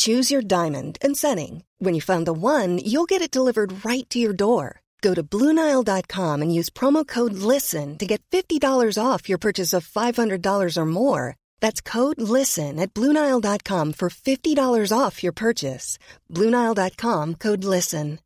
Choose your diamond and setting. When you find the one, you'll get it delivered right to your door. Go to Bluenile.com and use promo code LISTEN to get $50 off your purchase of $500 or more. That's code LISTEN at Bluenile.com for $50 off your purchase. Bluenile.com code LISTEN.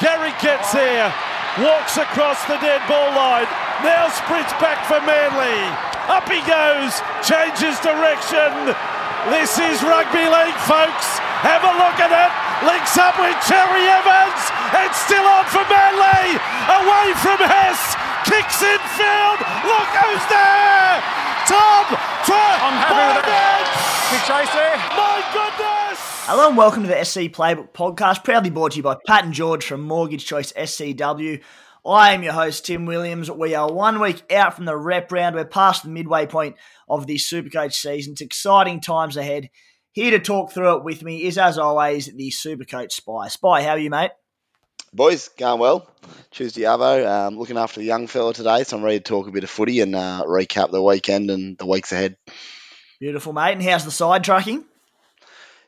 Gary gets here, walks across the dead ball line, now sprints back for Manly. Up he goes, changes direction. This is rugby league, folks. Have a look at it. Links up with Cherry Evans. It's still on for Manly. Away from Hess. Kicks in field. Look who's there. Tom I'm happy with that. Big chase there. My goodness. Hello and welcome to the SC Playbook podcast, proudly brought to you by Pat and George from Mortgage Choice SCW. I am your host, Tim Williams. We are one week out from the rep round. We're past the midway point of the Supercoach season. It's exciting times ahead. Here to talk through it with me is, as always, the Supercoach Spy. Spy, how are you, mate? Boys, going well. Tuesday Arvo, um, looking after the young fella today, so I'm ready to talk a bit of footy and uh, recap the weekend and the weeks ahead. Beautiful, mate. And how's the side tracking?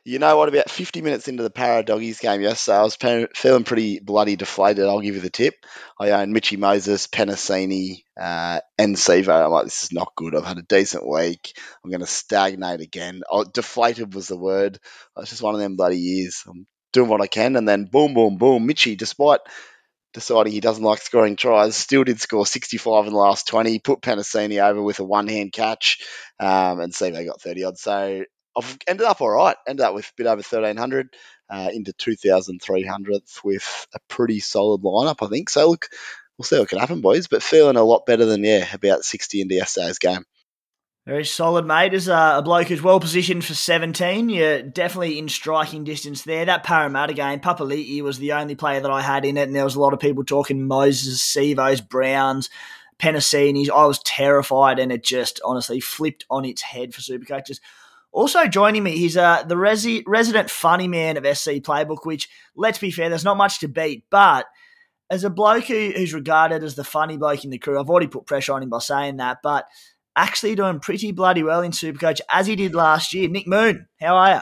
You know what? About 50 minutes into the Para Doggies game yesterday, I was pe- feeling pretty bloody deflated. I'll give you the tip. I own Mitchy Moses, Penisini, uh, and Sevo. I'm like, this is not good. I've had a decent week. I'm going to stagnate again. Oh, deflated was the word. It's just one of them bloody years. I'm doing what I can, and then boom, boom, boom. Mitchy, despite deciding he doesn't like scoring tries, still did score 65 in the last 20. Put Penisini over with a one-hand catch, um, and Sevo got 30 odd. So I've ended up all right. Ended up with a bit over 1300 uh, into 2300th with a pretty solid lineup, I think. So look, we'll see what can happen, boys. But feeling a lot better than yeah, about 60 into yesterday's game. Very solid, mate. As a, bloke who's well positioned for 17, you're definitely in striking distance there. That Parramatta game, Papali'i was the only player that I had in it, and there was a lot of people talking Moses, Sevos, Browns, Penisini's. I was terrified, and it just honestly flipped on its head for Supercoaches. Also joining me, he's uh, the resi- resident funny man of SC Playbook, which, let's be fair, there's not much to beat. But as a bloke who, who's regarded as the funny bloke in the crew, I've already put pressure on him by saying that, but actually doing pretty bloody well in Supercoach as he did last year. Nick Moon, how are you?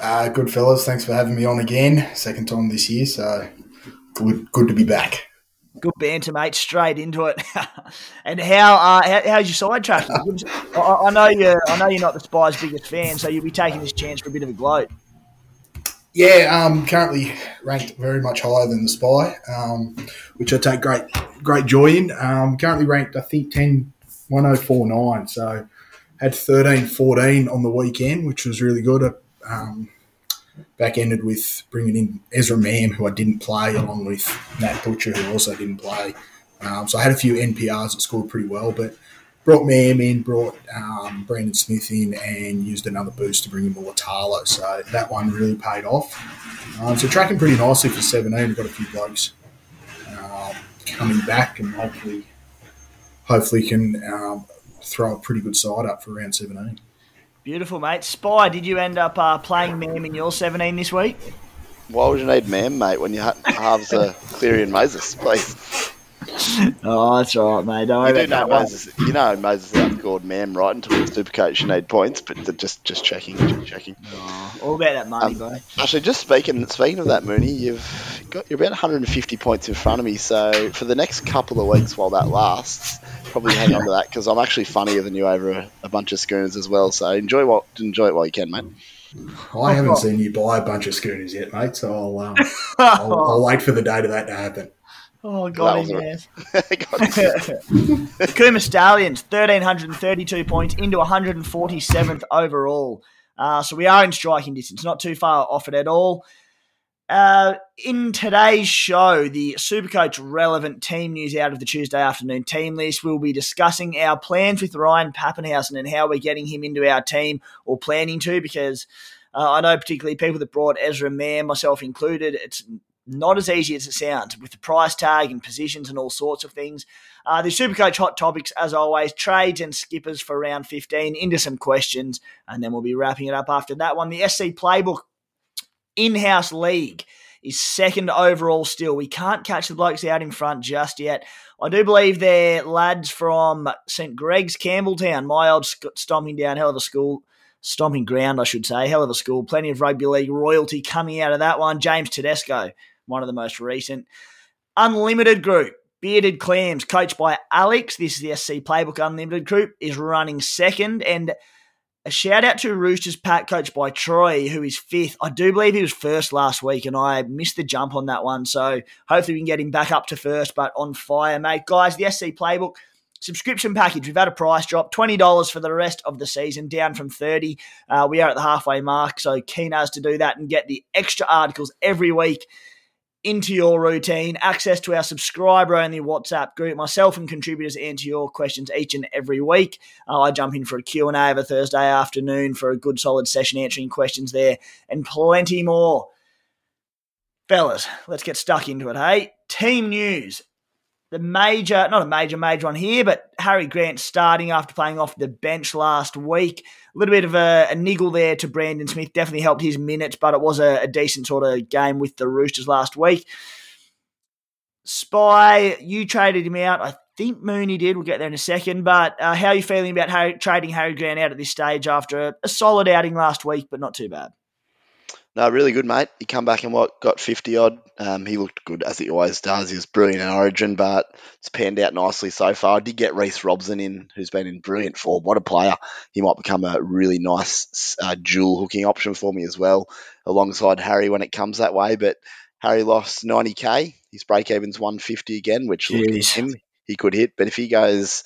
Uh, good fellas, thanks for having me on again. Second time this year, so good, good to be back. Good banter, mate. Straight into it. and how, uh, how how's your side tracking? I, I know you. I know you're not the Spies' biggest fan, so you'll be taking this chance for a bit of a gloat. Yeah, um, currently ranked very much higher than the Spy, um, which I take great great joy in. Um, currently ranked, I think, 10, 1049. So had 13 14 on the weekend, which was really good. Um, back ended with bringing in Ezra Mam, who I didn't play, along with Matt Butcher, who also didn't play. Um, so I had a few NPRs that scored pretty well, but brought Mam in, brought um, Brandon Smith in, and used another boost to bring in Mulitalo. So that one really paid off. Um, so tracking pretty nicely for 17. We've got a few blokes uh, coming back, and hopefully, hopefully can um, throw a pretty good side up for round 17. Beautiful, mate. Spy, did you end up uh, playing Mam in your 17 this week? Why would you need Mam, mate, when you ha- halves are Cleary and Moses, please? Oh, that's all right, mate. Don't you do know Moses. You know Moses outscored Mam right until the Supercoach. You need points, but just just checking, just checking. Oh, all about that money, Um. Actually, just speaking speaking of that, Mooney, you've got you're about 150 points in front of me. So for the next couple of weeks while that lasts, probably hang on to that because I'm actually funnier than you over a, a bunch of schooners as well. So enjoy what enjoy it while you can, mate. I haven't seen you buy a bunch of schooners yet, mate. So I'll, um, I'll, I'll wait for the day of that to happen. Oh, God, was in a- yes. God, Kuma Stallions, 1,332 points into 147th overall. Uh, so we are in striking distance, not too far off it at all. Uh, in today's show, the Supercoach relevant team news out of the Tuesday afternoon team list, we'll be discussing our plans with Ryan Papenhuyzen and how we're getting him into our team or planning to because Uh, I know particularly people that brought Ezra Mam, myself included. It's not as easy as it sounds with the price tag and positions and all sorts of things. Uh, the Supercoach hot topics, as always, trades and skippers for round 15, into some questions, and then we'll be wrapping it up after that one. The SC Playbook in house league is second overall still. We can't catch the blokes out in front just yet. I do believe they're lads from St Greg's, Campbelltown, my old stomping down, hell of a school, stomping ground, I should say, hell of a school. Plenty of rugby league royalty coming out of that one. James Tedesco, one of the most recent. Unlimited group, Bearded Clams, coached by Alex. This is the SC Playbook Unlimited group, is running second. And a shout out to Roosters Pack, coach by Troy, who is fifth. I do believe he was first last week, and I missed the jump on that one. So hopefully we can get him back up to first, but on fire, mate. Guys, the SC Playbook subscription package. We've had a price drop, twenty dollars for the rest of the season, down from thirty. Uh, we are at the halfway mark, so keen as to do that and get the extra articles every week into your routine, access to our subscriber only WhatsApp group. Myself and contributors answer your questions each and every week. Uh, I jump in for a Q&A over Thursday afternoon for a good solid session answering questions there and plenty more. Fellas, let's get stuck into it, hey? Team news the major, not a major, major one here, but Harry Grant starting after playing off the bench last week. A little bit of a, a niggle there to Brandon Smith. Definitely helped his minutes, but it was a, a decent sort of game with the Roosters last week. Spy, you traded him out. I think Mooney did. We'll get there in a second. But uh, how are you feeling about Harry, trading Harry Grant out at this stage after a, a solid outing last week, but not too bad? No, really good, mate. He come back and what got fifty odd. Um, he looked good as he always does. He was brilliant in Origin, but it's panned out nicely so far. I did get Reece Robson in, who's been in brilliant form. What a player! He might become a really nice uh, dual hooking option for me as well, alongside Harry when it comes that way. But Harry lost ninety k. His break even's one fifty again, which him he could hit. But if he goes,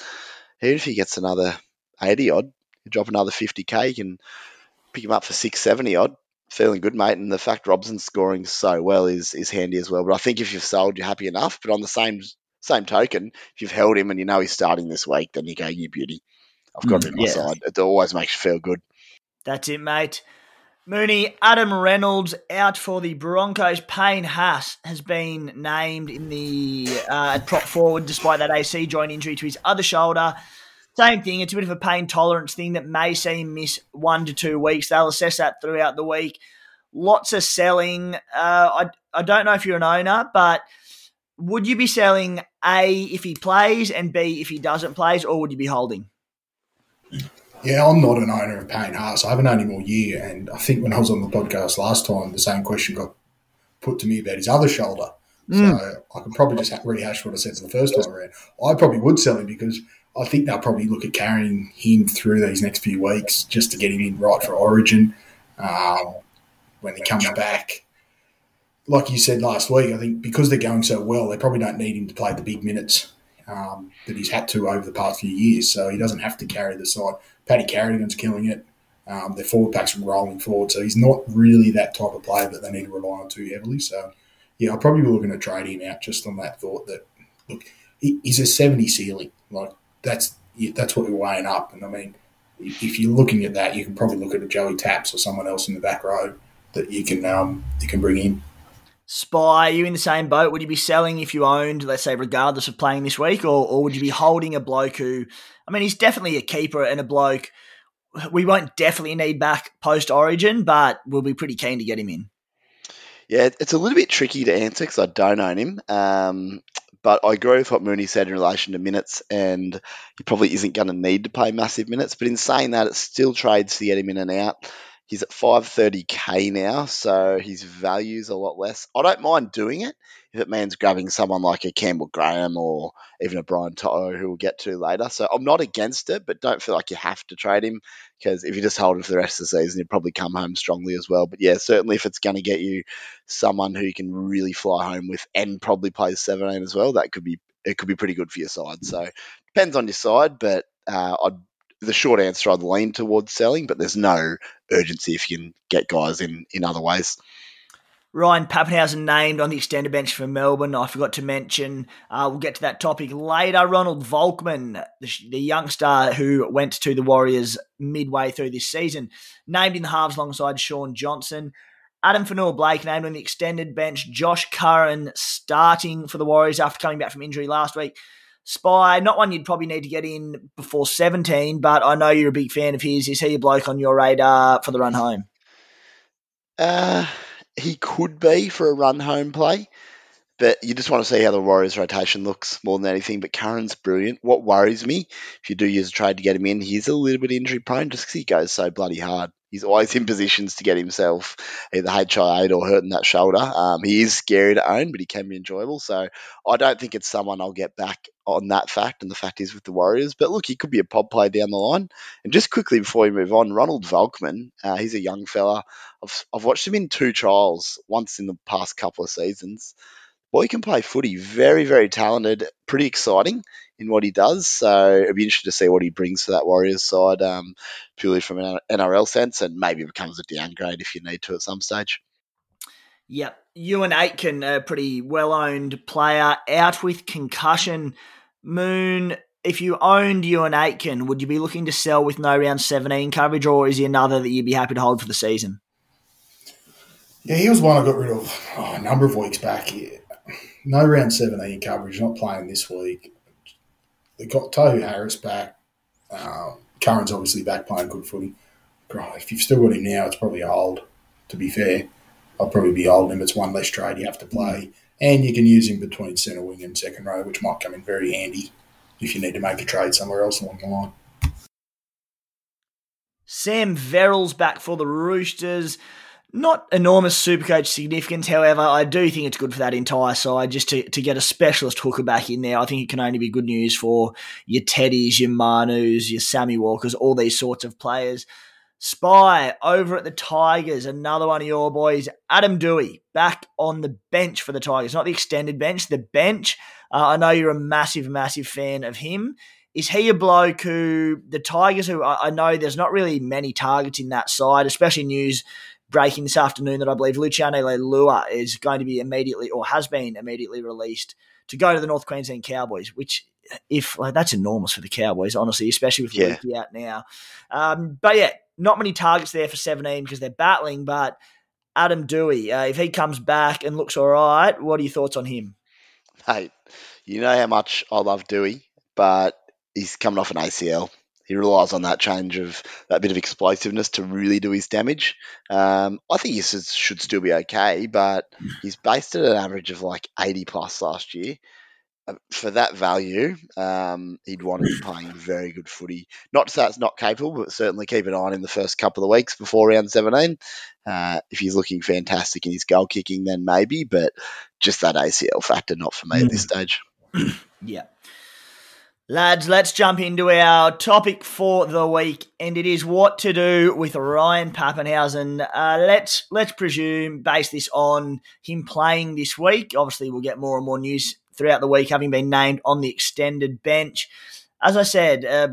even if he gets another eighty odd, drop another fifty k, he can pick him up for six seventy odd feeling good, mate. And the fact Robson's scoring so well is is handy as well. But I think if you've sold, you're happy enough. But on the same same token, if you've held him and you know he's starting this week, then you go, you beauty. I've got mm, him on yeah. my side. It always makes you feel good. That's it, mate. Mooney, Adam Reynolds out for the Broncos. Payne Haas has been named in the uh, prop forward despite that AC joint injury to his other shoulder. Same thing. It's a bit of a pain tolerance thing that may see him miss one to two weeks. They'll assess that throughout the week. Lots of selling. Uh, I I don't know if you're an owner, but would you be selling A if he plays and B if he doesn't plays, or would you be holding? Yeah, I'm not an owner of Payne Haas. I haven't owned him all year, and I think when I was on the podcast last time, the same question got put to me about his other shoulder. Mm. So I can probably just rehash what I said for the first time around. I probably would sell him because I think they'll probably look at carrying him through these next few weeks just to get him in right for Origin um, when he comes back. Like you said last week, I think because they're going so well, they probably don't need him to play the big minutes um, that he's had to over the past few years. So he doesn't have to carry the side. Paddy Carrigan's killing it. Um, their forward pack's are rolling forward, so he's not really that type of player that they need to rely on too heavily. So, yeah, I'll probably be looking to trade him out just on that thought that look, he's a seventy ceiling. Like that's that's what we're weighing up. And I mean, if you're looking at that, you can probably look at a Joey Taps or someone else in the back row that you can um, you can bring in. Spy, are you in the same boat? Would you be selling if you owned, let's say, regardless of playing this week, or, or would you be holding a bloke who, I mean, he's definitely a keeper and a bloke we won't definitely need back post Origin, but we'll be pretty keen to get him in. Yeah, it's a little bit tricky to answer because I don't own him. Um, but I agree with what Mooney said in relation to minutes, and he probably isn't going to need to play massive minutes. But in saying that, it still trades the in and out. He's at 530k now, so his value's a lot less. I don't mind doing it if it means grabbing someone like a Campbell Graham or even a Brian To'o, who we'll get to later. So I'm not against it, but don't feel like you have to trade him because if you just hold him for the rest of the season, he'll probably come home strongly as well. But yeah, certainly if it's going to get you someone who you can really fly home with and probably plays 17 as well, that could be it could be pretty good for your side. So depends on your side, but uh, I'd the short answer I'd lean towards selling, but there's no urgency if you can get guys in in other ways. Ryan Papenhuyzen named on the extended bench for Melbourne. I forgot to mention, uh, we'll get to that topic later. Ronald Volkman, the, the, youngster who went to the Warriors midway through this season, named in the halves alongside Shaun Johnson. Addin Fonua-Blake named on the extended bench. Josh Curran starting for the Warriors after coming back from injury last week. Spy, not one you'd probably need to get in before 17, but I know you're a big fan of his. Is he a bloke on your radar for the run home? Uh, he could be for a run home play, but you just want to see how the Warriors' rotation looks more than anything. But Curran's brilliant. What worries me, if you do use a trade to get him in, he's a little bit injury prone just because he goes so bloody hard. He's always in positions to get himself either HIA or hurting that shoulder. Um, he is scary to own, but he can be enjoyable. So I don't think it's someone I'll get back on that fact. And the fact is with the Warriors. But look, he could be a pod play down the line. And just quickly before we move on, Ronald Volkman, uh, he's a young fella. I've, I've watched him in two trials, once in the past couple of seasons. Boy, he can play footy. Very, very talented. Pretty exciting in what he does. So it'd be interesting to see what he brings to that Warriors side, um, purely from an NRL sense, and maybe becomes a downgrade if you need to at some stage. Yep. Euan Aitken, a pretty well owned player, out with concussion. Moon, if you owned Euan Aitken, would you be looking to sell with no round 17 coverage, or is he another that you'd be happy to hold for the season? Yeah, he was one I got rid of oh, a number of weeks back. No round 17 coverage, not playing this week. They got Tohu Harris back. Um, Curran's obviously back playing good footy. If you've still got him now, it's probably a hold, to be fair. I'll probably be holding him. It's one less trade you have to play. And you can use him between centre wing and second row, which might come in very handy if you need to make a trade somewhere else along the line. Sam Verrill's back for the Roosters. Not enormous supercoach significance, however, I do think it's good for that entire side just to, to get a specialist hooker back in there. I think it can only be good news for your Teddies, your Manus, your Sammy Walkers, all these sorts of players. Spy over at the Tigers, another one of your boys, Adam Doueihi, back on the bench for the Tigers, not the extended bench, the bench. Uh, I know you're a massive, massive fan of him. Is he a bloke who the Tigers, who I, I know there's not really many targets in that side, especially news breaking this afternoon that I believe Luciano Leilua is going to be immediately or has been immediately released to go to the North Queensland Cowboys, which if like, that's enormous for the Cowboys, honestly, especially with yeah. Luke out now. Um, but yeah, not many targets there for 17 because they're battling. But Adam Doueihi, uh, if he comes back and looks all right, what are your thoughts on him? Hey, you know how much I love Doueihi, but he's coming off an ACL he relies on that change of that bit of explosiveness to really do his damage. Um, I think he should still be okay, but he's based at an average of like 80 plus last year. Uh, for that value, um, he'd want to be playing very good footy. Not to say it's not capable, but certainly keep an eye on him the first couple of weeks before round 17. Uh, if he's looking fantastic in his goal kicking, then maybe, but just that ACL factor, not for me mm. at this stage. yeah. Lads, let's jump into our topic for the week, and it is what to do with Ryan Papenhuyzen. Uh, let's let's presume base this on him playing this week. Obviously, we'll get more and more news throughout the week, having been named on the extended bench. As I said, uh,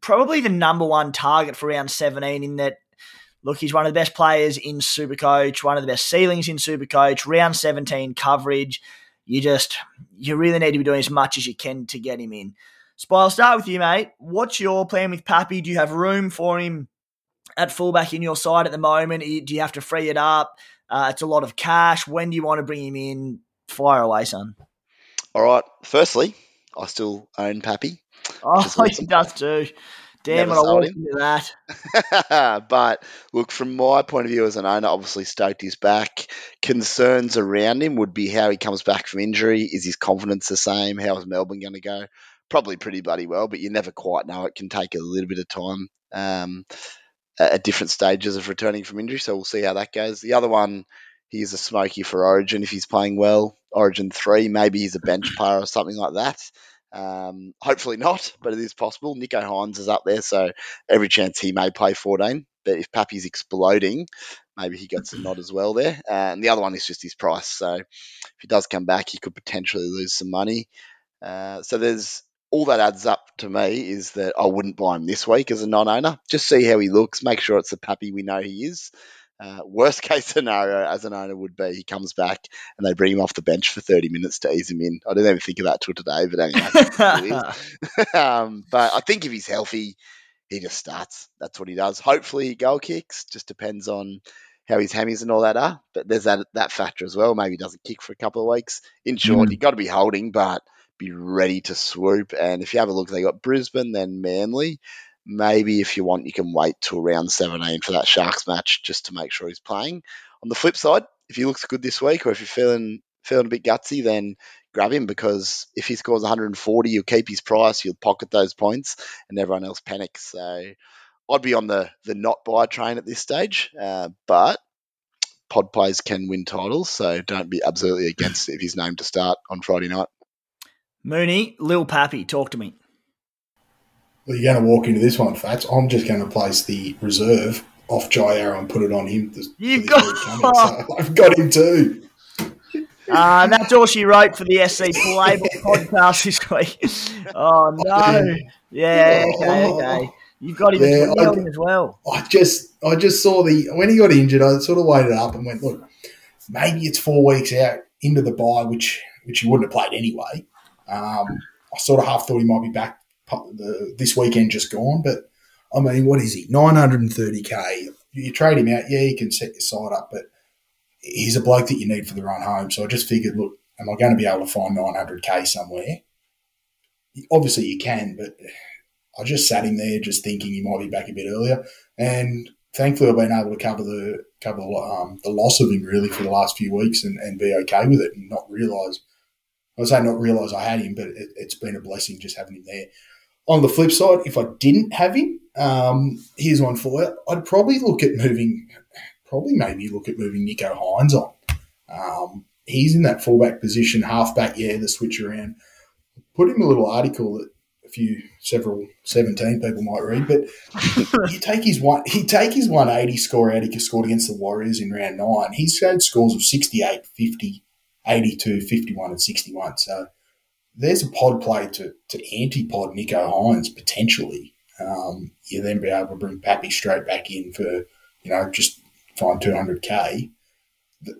probably the number one target for round seventeen. In that, look, he's one of the best players in Supercoach, one of the best ceilings in Supercoach. Round seventeen coverage you just you really need to be doing as much as you can to get him in. Spy, I'll start with you, mate. What's your plan with Pappy? Do you have room for him at fullback in your side at the moment? Do you have to free it up? Uh, it's a lot of cash. When do you want to bring him in? Fire away, son. All right. Firstly, I still own Pappy. Oh, he does too. Damn it, I walked into that. but look, from my point of view as an owner, obviously stoked his back. Concerns around him would be how he comes back from injury. Is his confidence the same? How is Melbourne going to go? Probably pretty bloody well, but you never quite know. It can take a little bit of time um, at different stages of returning from injury. So we'll see how that goes. The other one, he's a smoky for Origin if he's playing well. Origin 3, maybe he's a bench player or something like that. Um, hopefully not, but it is possible. Nicho Hynes is up there, so every chance he may play 14. But if Pappy's exploding, maybe he gets a nod as well there. Uh, and the other one is just his price. So if he does come back, he could potentially lose some money. Uh, so there's all that adds up to me is that I wouldn't buy him this week as a non-owner. Just see how he looks, make sure it's the Pappy we know he is. Uh, worst case scenario, as an owner, would be he comes back and they bring him off the bench for 30 minutes to ease him in. I didn't even think of that till today, but anyway. um, but I think if he's healthy, he just starts. That's what he does. Hopefully, he goal kicks. Just depends on how his hammies and all that are. But there's that that factor as well. Maybe he doesn't kick for a couple of weeks. In short, mm. you've got to be holding, but be ready to swoop. And if you have a look, they got Brisbane, then Manly. Maybe if you want, you can wait till round 17 for that Sharks match just to make sure he's playing. On the flip side, if he looks good this week or if you're feeling feeling a bit gutsy, then grab him because if he scores 140, you'll keep his price, you'll pocket those points, and everyone else panics. So I'd be on the the not buy train at this stage, uh, but pod plays can win titles, so don't be absolutely against if he's named to start on Friday night. Mooney, Lil Pappy, talk to me. Well, you're going to walk into this one, Fats. I'm just going to place the reserve off Jai Arrow and put it on him. You've got, coming, so I've got him too. Uh, and that's all she wrote for the SC Playbook podcast this week. Oh no! Yeah, okay, okay. You've got him, yeah, I, him as well. I just, I just saw the when he got injured. I sort of waited up and went, look, maybe it's four weeks out into the bye, which which he wouldn't have played anyway. Um, I sort of half thought he might be back the, this weekend just gone. But I mean, what is he? 930k. You trade him out, yeah, you can set your side up, but he's a bloke that you need for the run home. So I just figured, look, am I going to be able to find 900k somewhere? Obviously, you can, but I just sat him there, just thinking he might be back a bit earlier. And thankfully, I've been able to cover the cover um, the loss of him really for the last few weeks and, and be okay with it, and not realise. I say not realise I had him, but it, it's been a blessing just having him there. On the flip side, if I didn't have him, um, here's one for you. I'd probably look at moving, probably maybe look at moving Nicho Hynes on. Um, he's in that fullback position, halfback, yeah, the switch around. Put him a little article that a few, several, 17 people might read, but you take his one, he take his 180 score out he scored against the Warriors in round nine. He's had scores of 68, 50, 82, 51, and 61. So there's a pod play to, to anti-pod Nicho Hynes potentially. Um, you then be able to bring Pappy straight back in for, you know, just find 200k.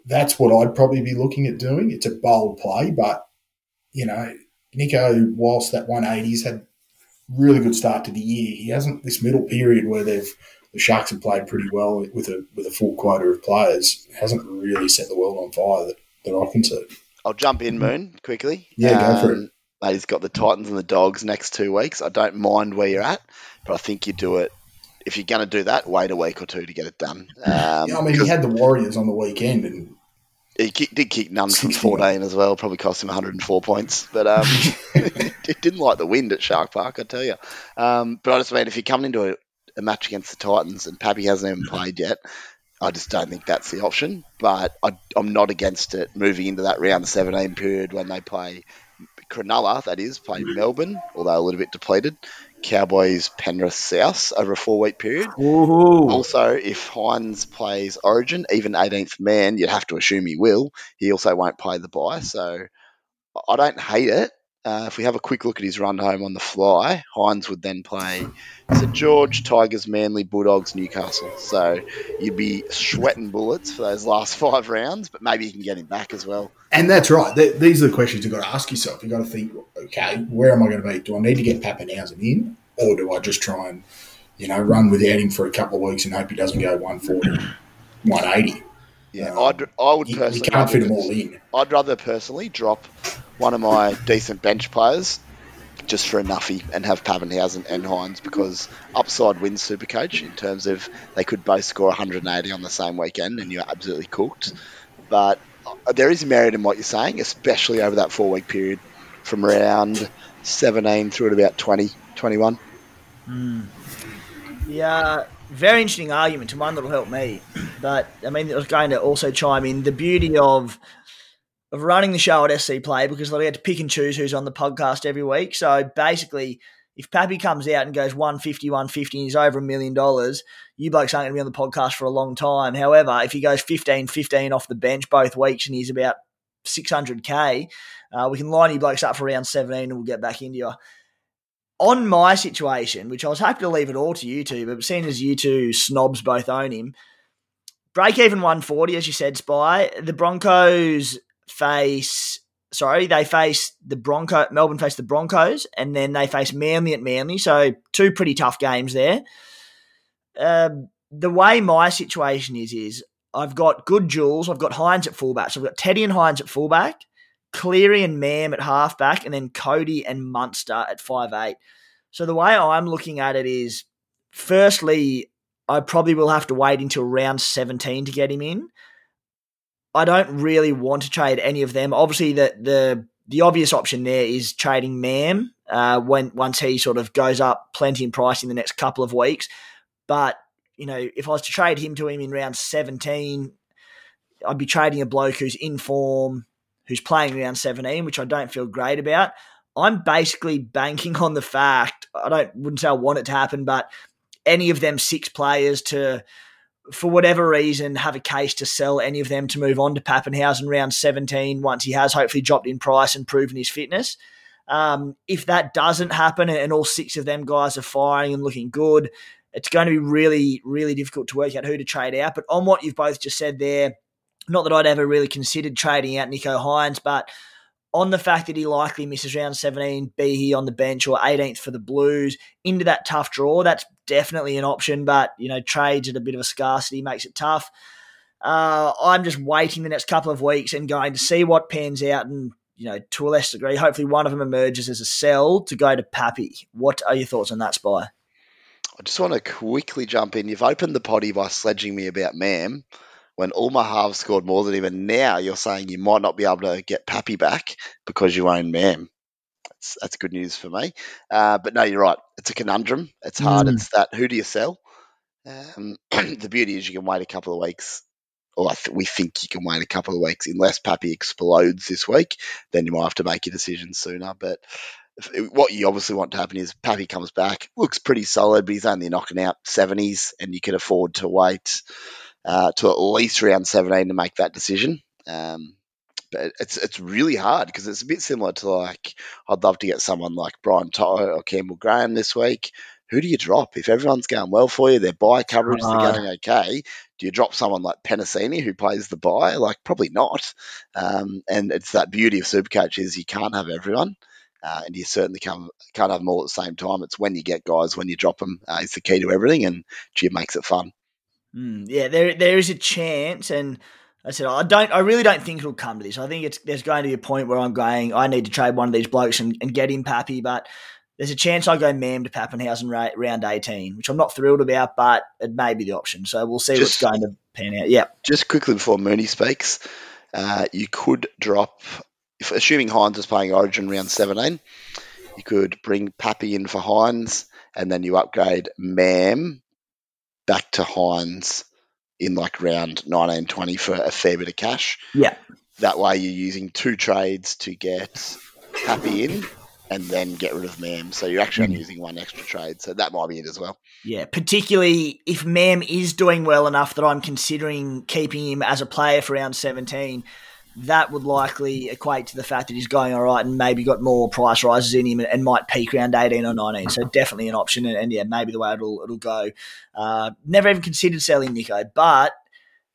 That's what I'd probably be looking at doing. It's a bold play, but, you know, Nicho, whilst that 180's had really good start to the year, he hasn't this middle period where they've the Sharks have played pretty well with a with a full quota of players. Hasn't really set the world on fire that, that I can see. I'll jump in, Moon, quickly. Yeah, um, go for it. Um, mate, he's got the Titans and the Dogs next two weeks. I don't mind where you're at, but I think you do it. If you're going to do that, wait a week or two to get it done. Um, yeah, I mean, he had the Warriors on the weekend, and he did kick none from 14 as well. Probably cost him 104 points, but um, it didn't like the wind at Shark Park, I tell you. Um, but I just mean, if you're coming into a, a match against the Titans and Pappy hasn't even played yet, I just don't think that's the option. But I, am not against it moving into that round 17 period when they play Cronulla, that is, play mm-hmm. Melbourne, although a little bit depleted. Cowboys, Penrith, South over a four week period. Ooh. Also, if Hynes plays Origin, even 18th man, you'd have to assume he will. He also won't play the bye. So I don't hate it. Uh, if we have a quick look at his run home on the fly, Hynes would then play St George, Tigers, Manly, Bulldogs, Newcastle. So you'd be sweating bullets for those last five rounds, but maybe you can get him back as well. And that's right. These are the questions you've got to ask yourself. You've got to think, okay, where am I going to be? Do I need to get Papenhuyzen in, or do I just try and, you know, run without him for a couple of weeks and hope he doesn't go 140, 180? Yeah, um, I'd, I would you, personally. You can't fit them all in. I'd rather personally drop one of my decent bench players just for a nuffy and have Papenhuyzen and Hynes because upside wins Supercoach in terms of they could both score 180 on the same weekend and you're absolutely cooked. But uh, there is merit in what you're saying, especially over that four week period from around 17 through to about 20, 21. Mm. Yeah, very interesting argument to one that'll help me. But I mean, I was going to also chime in the beauty of of running the show at SC Play because they had to pick and choose who's on the podcast every week. So basically, if Pappy comes out and goes 150, 150 and he's over a million dollars, you blokes aren't going to be on the podcast for a long time. However, if he goes 15, 15 off the bench both weeks and he's about 600k, uh, we can line you blokes up for around 17 and we'll get back into you. On my situation, which I was happy to leave it all to you two, but seeing as you two snobs both own him, break even 140, as you said, Spy. The Broncos face, sorry, they face the Bronco, Melbourne face the Broncos, and then they face Manly at Manly. So two pretty tough games there. Um, the way my situation is, is I've got good jewels. I've got Hynes at fullback. So I've got Teddy and Hynes at fullback, Cleary and Mam at halfback, and then Cody and Munster at five eight. So the way I'm looking at it is, firstly, I probably will have to wait until round 17 to get him in. I don't really want to trade any of them. Obviously, the the the obvious option there is trading Mam uh, when once he sort of goes up plenty in price in the next couple of weeks. But you know, if I was to trade him to him in round 17, I'd be trading a bloke who's in form, who's playing round 17, which I don't feel great about. I'm basically banking on the fact I don't wouldn't say I want it to happen, but any of them six players to, for whatever reason, have a case to sell any of them to move on to Papenhuyzen round 17 once he has hopefully dropped in price and proven his fitness. Um, if that doesn't happen and all six of them guys are firing and looking good, it's going to be really, really difficult to work out who to trade out. But on what you've both just said there, not that I'd ever really considered trading out Nicho Hynes, but on the fact that he likely misses round 17, be he on the bench or 18th for the Blues, into that tough draw, that's definitely an option. But, you know, trades at a bit of a scarcity makes it tough. Uh, I'm just waiting the next couple of weeks and going to see what pans out and, you know, to a less degree, hopefully one of them emerges as a sell to go to Pappy. What are your thoughts on that, Spy? I just want to quickly jump in. You've opened the potty by sledging me about Mam when halves scored more than him, and now you're saying you might not be able to get Pappy back because you own Mam. That's, that's good news for me. Uh, but no, you're right. It's a conundrum. It's hard. Mm. It's that who do you sell? Um, the beauty is you can wait a couple of weeks, or th- we think you can wait a couple of weeks, unless Pappy explodes this week. Then you might have to make your decision sooner. But what you obviously want to happen is Pappy comes back, looks pretty solid, but he's only knocking out 70s, and you can afford to wait uh, to at least round 17 to make that decision. Um, but it's it's really hard because it's a bit similar to like I'd love to get someone like Brian To'o or Campbell Graham this week. Who do you drop if everyone's going well for you? Their buy coverage uh, are going okay. Do you drop someone like Penisini who plays the buy? Like probably not. Um, and it's that beauty of Supercoach is you can't have everyone. Uh, and you certainly can't, can't have them all at the same time. It's when you get guys, when you drop them, uh, is the key to everything, and Jim makes it fun. Mm, yeah, there there is a chance, and I said I don't, I really don't think it'll come to this. I think it's there's going to be a point where I'm going, I need to trade one of these blokes and, and get him Pappy, but there's a chance I go Mam to Papenhuyzen ra- round 18, which I'm not thrilled about, but it may be the option. So we'll see just, what's going to pan out. Yeah. Just quickly before Mooney speaks, uh, you could drop if assuming Hynes is playing Origin round 17, you could bring Pappy in for Hynes, and then you upgrade Mam back to Hynes in like round 19, 20 for a fair bit of cash. Yeah. That way you're using two trades to get Happy in and then get rid of Mam. So you're actually only mm. using one extra trade. So that might be it as well. Yeah, particularly if Mam is doing well enough that I'm considering keeping him as a player for round 17 that would likely equate to the fact that he's going all right and maybe got more price rises in him and, might peak around 18 or 19. So definitely an option. And, and yeah, maybe the way it'll, it'll go. Uh, never even considered selling Nicho, but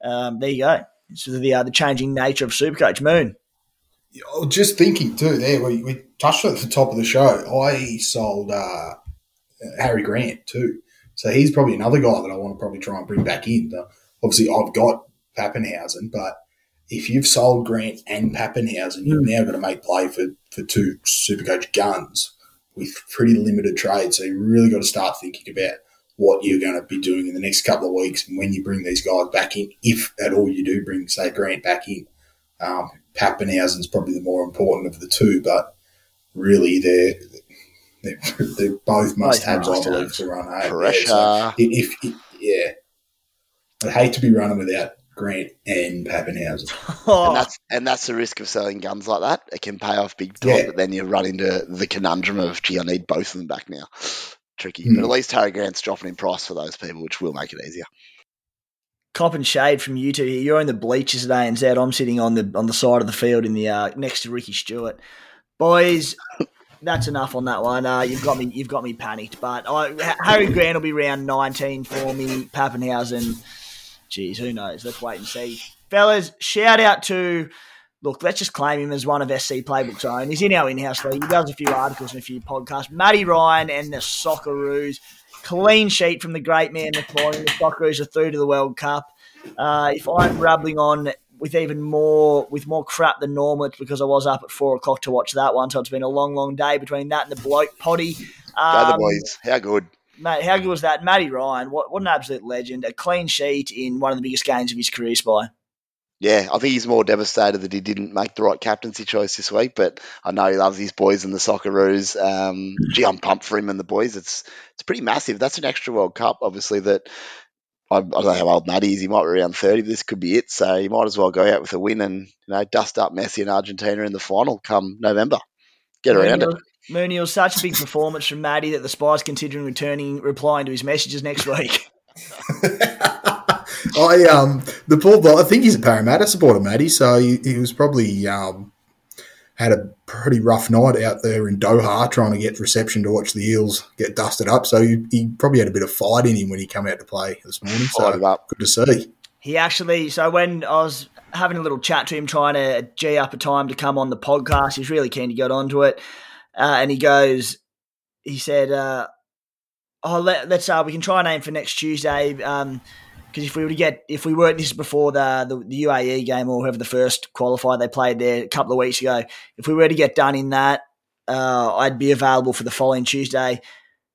um, there you go. It's the, uh, the changing nature of Supercoach Moon. Just thinking too, there we, we touched at the top of the show. I sold uh, Harry Grant too, so he's probably another guy that I want to probably try and bring back in. Obviously, I've got Papenhuyzen, but if you've sold Grant and Papenhuyzen, you've now got to make play for, for two Supercoach guns with pretty limited trade. So you really got to start thinking about what you're going to be doing in the next couple of weeks and when you bring these guys back in, if at all you do bring, say, Grant back in. Um, Papenhuyzen's probably the more important of the two, but really they're they're, they're both must have I believe to run home. Pressure. Yeah, so if, if, yeah, I'd hate to be running without Grant and Papenhuyzen. Oh. And that's and that's the risk of selling guns like that. It can pay off big time, yeah. but then you run into the conundrum of gee, I need both of them back now. Tricky. Mm. But at least Harry Grant's dropping in price for those people, which will make it easier. Cop and shade from you two here. You're in the bleachers today, and Zed, I'm sitting on the on the side of the field in the uh, next to Ricky Stuart. Boys, that's enough on that one. Uh, you've got me. You've got me panicked. But I, Harry Grant will be round 19 for me. Papenhuyzen geez, who knows? Let's wait and see. Fellas, shout out to look, let's just claim him as one of SC Playbook's own. He's in our in-house league. He does a few articles and a few podcasts. Matty Ryan and the Socceroos. Clean sheet from the great man McLaurin. The Socceroos are through to the World Cup. Uh, if I'm rambling on with even more with more crap than normal, it's because I was up at four o'clock to watch that one. So it's been a long, long day between that and the bloke potty. Um, the boys. How good. Mate, how good was that? Matty Ryan, what, what an absolute legend. A clean sheet in one of the biggest games of his career, Spy. Yeah, I think he's more devastated that he didn't make the right captaincy choice this week, but I know he loves his boys and the Socceroos. Um, gee, I'm pumped for him and the boys. It's it's pretty massive. That's an extra World Cup, obviously, that I, I don't know how old Matty is. He might be around 30, but this could be it. So he might as well go out with a win and you know dust up Messi and Argentina in the final come November. Get around it. Mooney was such a big performance from Matty that the Spies considering returning, replying to his messages next week. I um the poor bloke, I think he's a Parramatta supporter, Matty. So he, he was probably um had a pretty rough night out there in Doha trying to get reception to watch the Eels get dusted up. So he, he probably had a bit of fight in him when he came out to play this morning. So up. good to see. He actually, so when I was having a little chat to him, trying to G up a time to come on the podcast, he's really keen to get onto it. Uh, and he goes, he said, uh, "Oh, let, let's uh, we can try and aim for next Tuesday. Um, because if we were to get, if we weren't this is before the, the the UAE game or whoever the first qualifier they played there a couple of weeks ago, if we were to get done in that, uh, I'd be available for the following Tuesday.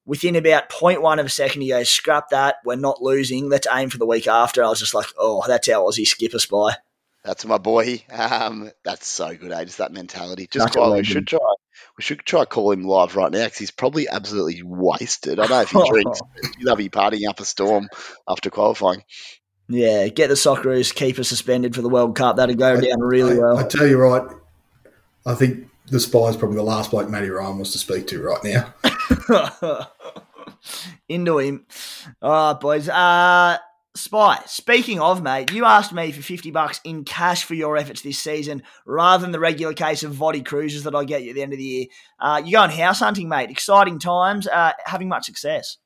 Within about 0.1 of a second, he goes, "Scrap that. We're not losing. Let's aim for the week after." I was just like, "Oh, that's our Aussie skipper spy." That's my boy. Um, that's so good, eh? Just that mentality. Just Such a we should try. We should try call him live right now because he's probably absolutely wasted. I don't know if he drinks. He'll be partying up a storm after qualifying. Yeah, get the Socceroos keeper suspended for the World Cup. That'd go down really I, well. I tell you right, I think the spy is probably the last bloke Matty Ryan wants to speak to right now. Into him. All right, boys. Uh, Spy, speaking of, mate, you asked me for 50 bucks in cash for your efforts this season rather than the regular case of Voddy cruises that I get you at the end of the year. Uh, you're going house hunting, mate. Exciting times. Uh, having much success.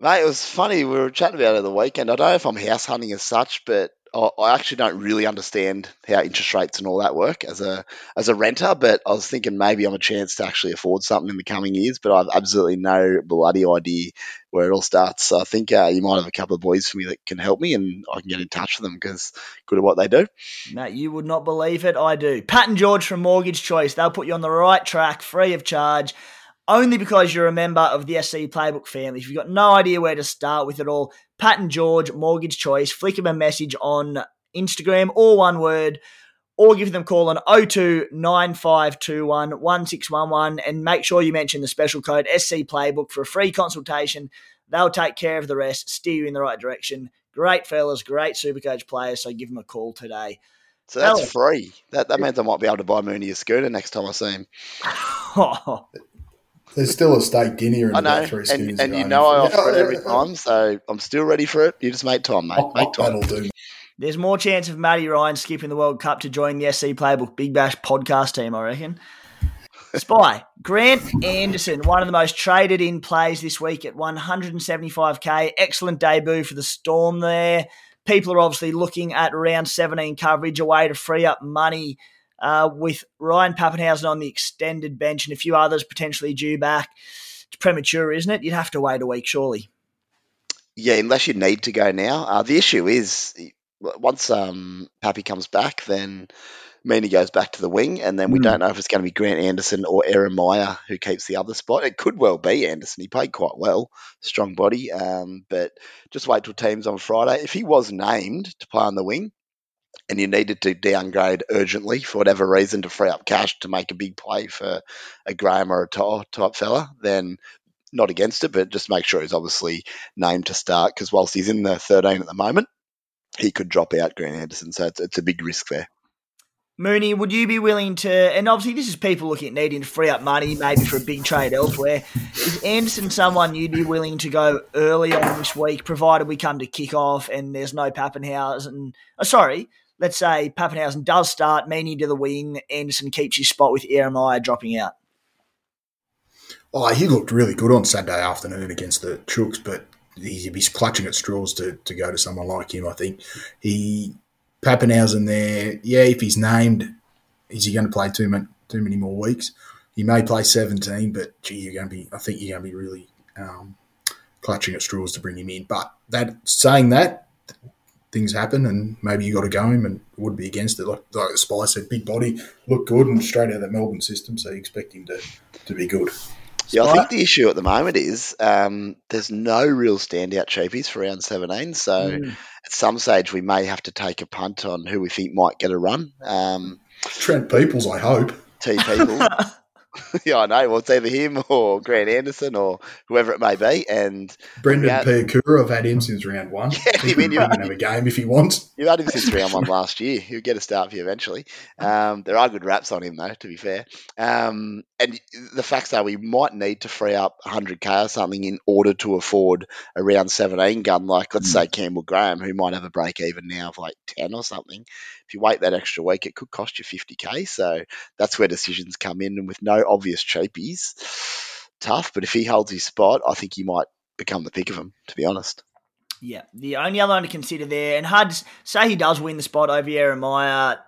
Mate, it was funny. We were chatting about it the weekend. I don't know if I'm house hunting as such, but I, actually don't really understand how interest rates and all that work as a as a renter. But I was thinking maybe I'm a chance to actually afford something in the coming years. But I've absolutely no bloody idea where it all starts. So I think uh, you might have a couple of boys for me that can help me, and I can get in touch with them because good at what they do. Mate, you would not believe it. I do. Pat and George from Mortgage Choice. They'll put you on the right track, free of charge, only because you're a member of the SC Playbook family. If you've got no idea where to start with it all, Pat and George, Mortgage Choice, flick them a message on Instagram, all one word, or give them a call on 02 1611 and make sure you mention the special code SC Playbook for a free consultation. They'll take care of the rest, steer you in the right direction. Great fellas, great Supercoach players, so give them a call today. So that's free. That that means I might be able to buy Mooney a scooter next time I see him. There's still a steak dinner in I know, about three and, scooters and you know I offer it every time, so I'm still ready for it. You just make time, mate. Oh, Make time. that'll do. There's more chance of Matty Ryan skipping the World Cup to join the SC Playbook Big Bash podcast team, I reckon. Spy, Grant Anderson, one of the most traded in plays this week at 175k. Excellent debut for the Storm there. People are obviously looking at round 17 coverage, a way to free up money uh, with Ryan Papenhuyzen on the extended bench and a few others potentially due back. It's premature, isn't it? You'd have to wait a week, surely. Yeah, unless you need to go now. Uh, the issue is once um, Pappy comes back, then Meaney goes back to the wing, and then we Hmm. don't know if it's going to be Grant Anderson or Aaron Meyer who keeps the other spot. It could well be Anderson. He played quite well, strong body, um, but just wait till teams on Friday. If he was named to play on the wing, and you needed to downgrade urgently for whatever reason to free up cash to make a big play for a Graham or a To'o type fella, then not against it, but just make sure he's obviously named to start because whilst he's in the 13 at the moment, he could drop out Grant Anderson. So it's, it's a big risk there. Mooney, would you be willing to? And obviously, this is people looking at needing to free up money, maybe for a big trade elsewhere. Is Anderson someone you'd be willing to go early on this week, provided we come to kick off and there's no Papenhuyzen? Oh, sorry, let's say Papenhuyzen does start, Meaney to the wing, Anderson keeps his spot with Ieremia dropping out. Oh, he looked really good on Saturday afternoon against the Chooks, but be clutching at straws to, to go to someone like him. I think he Papenhuyzen there. Yeah, if he's named, is he going to play too many too many more weeks? He may play seventeen, but gee, you're going to be. I think you're going to be really um, clutching at straws to bring him in. But that saying that, things happen, and maybe you got to go him, and would be against it. Like, like Spy said, big body, look good, and straight out of the Melbourne system, so you expect him to, to be good. Yeah, I think the issue at the moment is um, there's no real standout cheapies for round 17. So mm. at some stage, we may have to take a punt on who we think might get a run. Um, Trent Peoples, I hope. T People. yeah, I know. Well, it's either him or Grant Anderson or whoever it may be. And Brendan Piakura, I've had him since round one. Yeah, he can have a game if he wants. You've had him since round one last year. He'll get a start for you eventually. Um, there are good raps on him, though, to be fair. Um, and the facts are we might need to free up 100k or something in order to afford a round 17 gun, like let's mm. say Campbell Graham, who might have a break even now of like 10 or something if you wait that extra week, it could cost you 50k. So that's where decisions come in. And with no obvious cheapies, tough. But if he holds his spot, I think he might become the pick of him, to be honest. Yeah, the only other one to consider there, and hard to say he does win the spot over Ieremia.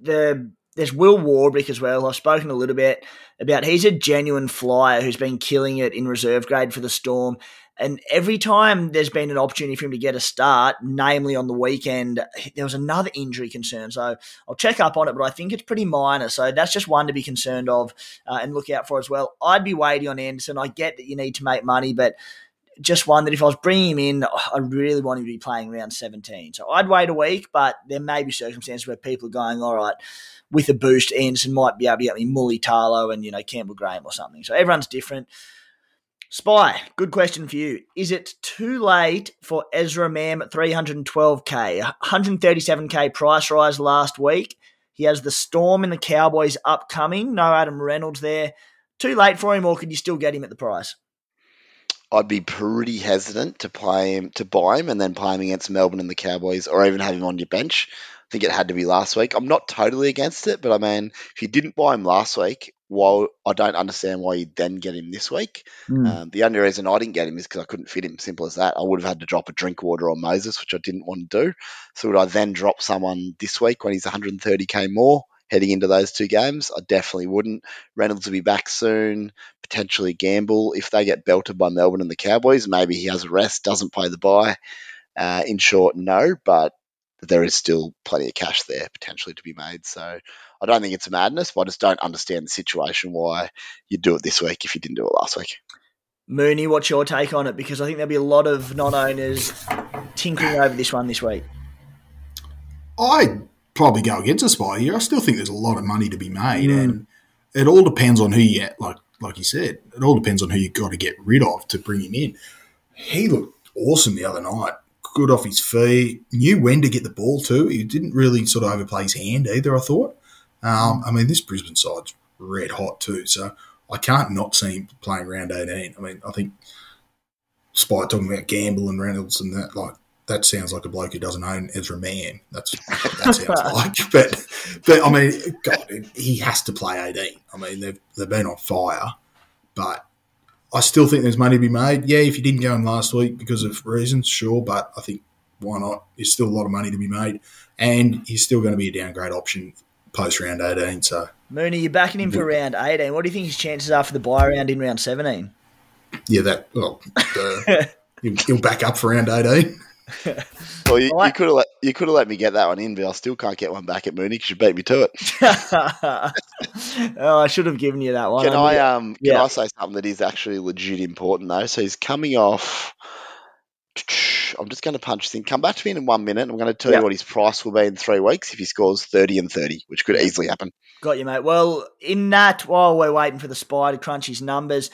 The there's Will Warbrick as well. I've spoken a little bit about he's a genuine flyer who's been killing it in reserve grade for the Storm. And every time there's been an opportunity for him to get a start, namely on the weekend, there was another injury concern. So I'll check up on it, but I think it's pretty minor. So that's just one to be concerned of uh, and look out for as well. I'd be waiting on Anderson. I get that you need to make money, but just one that if I was bringing him in, I really want him to be playing around 17. So I'd wait a week, but there may be circumstances where people are going, all right, with a boost, Anderson might be able to get me Mully Mulitalo and, you know, Campbell Graham or something. So everyone's different. Spy, good question for you. Is it too late for Ezra Mam 312k? 137k price rise last week. He has the Storm and the Cowboys upcoming. No Adam Reynolds there. Too late for him, or could you still get him at the price? I'd be pretty hesitant to play him to buy him and then play him against Melbourne and the Cowboys, or even have him on your bench. I think it had to be last week. I'm not totally against it, but I mean, if you didn't buy him last week, while I don't understand why you then get him this week. Mm. Um, the only reason I didn't get him is because I couldn't fit him. Simple as that. I would have had to drop a Drinkwater on Moses, which I didn't want to do. So would I then drop someone this week when he's 130k more heading into those two games? I definitely wouldn't. Reynolds will be back soon. Potentially gamble if they get belted by Melbourne and the Cowboys. Maybe he has a rest, doesn't play the bye. Uh, in short, no, but there is still plenty of cash there potentially to be made. So I don't think it's a madness, but I just don't understand the situation why you do it this week if you didn't do it last week. Mooney, what's your take on it? Because I think there'll be a lot of non owners tinkering over this one this week. I'd probably go against a spy here. I still think there's a lot of money to be made, mm. and it all depends on who you get. Like like you said, it all depends on who you've got to get rid of to bring him in. He looked awesome the other night good off his feet, knew when to get the ball too. He didn't really sort of overplay his hand either, I thought. Um, I mean, this Brisbane side's red hot too, so I can't not see him playing round 18. I mean, I think Spy talking about Gamble and Reynolds and that, like, that sounds like a bloke who doesn't own Ezra Mam. That's what that sounds like. But, but I mean, God, he has to play 18. I mean, they've, they've been on fire, but I still think there's money to be made. Yeah, if you didn't go in last week because of reasons, sure, but I think why not? There's still a lot of money to be made, and he's still going to be a downgrade option post round 18. So, Mooney, you're backing him for round 18. What do you think his chances are for the buy round in round 17? Yeah, that well, uh, he'll back up for round 18. well, you, you could have let you could have let me get that one in, but I still can't get one back at Mooney because you beat me to it. oh, I should have given you that one. Can I um can. I say something that is actually legit important though? So he's coming off. I'm just going to punch this in. Come back to me in one minute. I'm going to tell yeah. you what his price will be in three weeks if he scores 30 and 30, which could easily happen. Got you, mate. Well, in that, while we're waiting for the spy to crunch his numbers,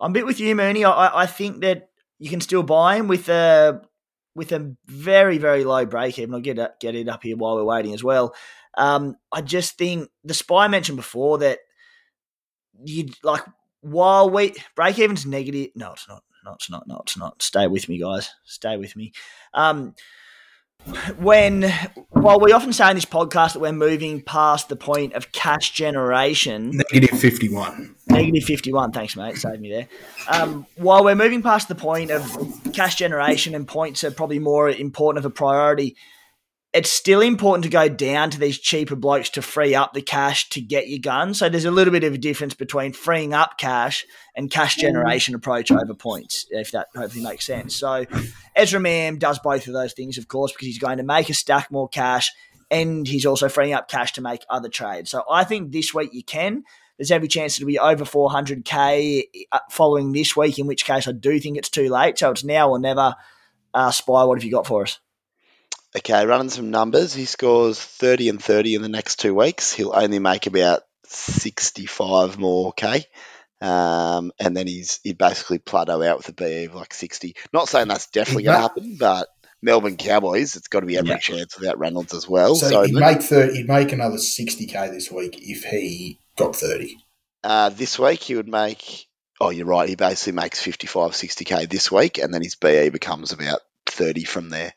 I'm a bit with you, Mooney. I, I think that you can still buy him with a with a very very low break even. I'll get it, get it up here while we're waiting as well. Um, I just think the spy mentioned before that you like while we break even's negative. No, it's not. No, it's not. No, it's not. Stay with me, guys. Stay with me. Um, when while we often say in this podcast that we're moving past the point of cash generation, negative fifty one. Negative 51. Thanks, mate. Saved me there. Um, while we're moving past the point of cash generation and points are probably more important of a priority, it's still important to go down to these cheaper blokes to free up the cash to get your gun. So there's a little bit of a difference between freeing up cash and cash generation approach over points, if that hopefully makes sense. So Ezra Mam does both of those things, of course, because he's going to make a stack more cash and he's also freeing up cash to make other trades. So I think this week you can. There's every chance it'll be over 400k uh, following this week, in which case I do think it's too late. So it's now or never. Uh, Spy, what have you got for us? Okay, running some numbers. He scores 30 and 30 in the next two weeks. He'll only make about 65 more K. Um, and then he's he'd basically plateau out with a BE of like 60. Not saying that's definitely going to happen, but Melbourne Cowboys, it's got to be every yeah. chance without Reynolds as well. So, so he'd make 30, he'd make another 60k this week if he got 30. Uh, this week he would make. Oh, you're right. He basically makes 55, 60k this week, and then his BE becomes about 30 from there.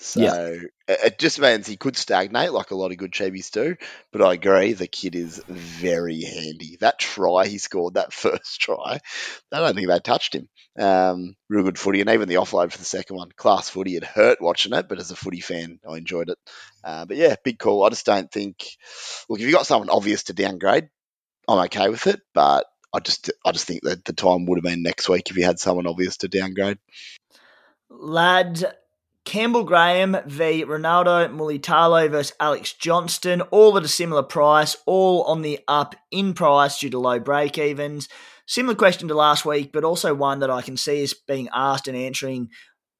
So yeah. it just means he could stagnate like a lot of good cheapies do. But I agree, the kid is very handy. That try he scored, that first try, I don't think they touched him. Um, real good footy, and even the offload for the second one, class footy. It hurt watching it, but as a footy fan, I enjoyed it. Uh, but yeah, big call. I just don't think. Look, if you've got someone obvious to downgrade, I'm okay with it. But I just, I just think that the time would have been next week if you had someone obvious to downgrade. Lad, Campbell Graham v Ronaldo Mulitalo versus Alex Johnston, all at a similar price, all on the up in price due to low break evens. Similar question to last week, but also one that I can see is being asked and answering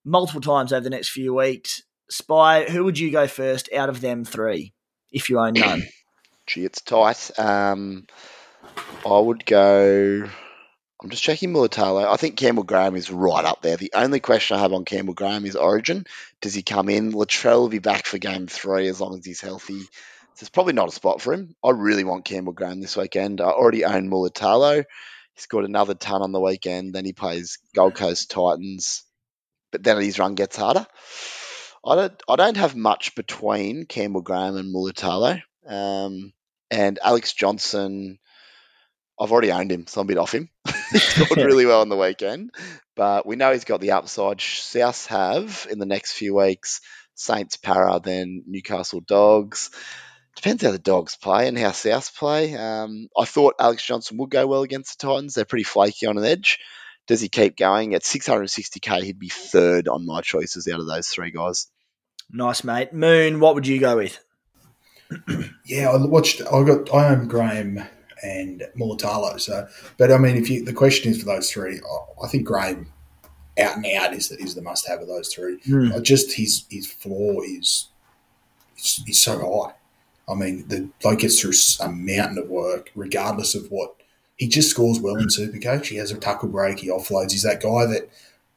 multiple times over the next few weeks. Spy, who would you go first out of them three if you own none? Gee, it's tight. Um, I would go. I'm just checking Mulitalo. I think Campbell Graham is right up there. The only question I have on Campbell Graham is origin. Does he come in? Latrell will be back for game three as long as he's healthy. So it's probably not a spot for him. I really want Campbell Graham this weekend. I already own Mulitalo. He scored another ton on the weekend. Then he plays Gold Coast Titans. But then his run gets harder. I don't, I don't have much between Campbell Graham and Mulitalo. Um, and Alex Johnston I've already owned him, so I'm a bit off him. he scored really well on the weekend, but we know he's got the upside. South have in the next few weeks Saints, Para, then Newcastle Dogs. Depends how the Dogs play and how South play. Um, I thought Alex Johnston would go well against the Titans. They're pretty flaky on an edge. Does he keep going? At 660k, he'd be third on my choices out of those three guys. Nice, mate. Moon, what would you go with? yeah, I watched. I got. I own Graham and Mulitalo. So, but I mean, if you the question is for those three, I think Graham out and out is the, is the must have of those three. Mm. Just his his floor is is so high. I mean, the bloke gets through a mountain of work, regardless of what he just scores well in Supercoach. He has a tackle break, he offloads. He's that guy that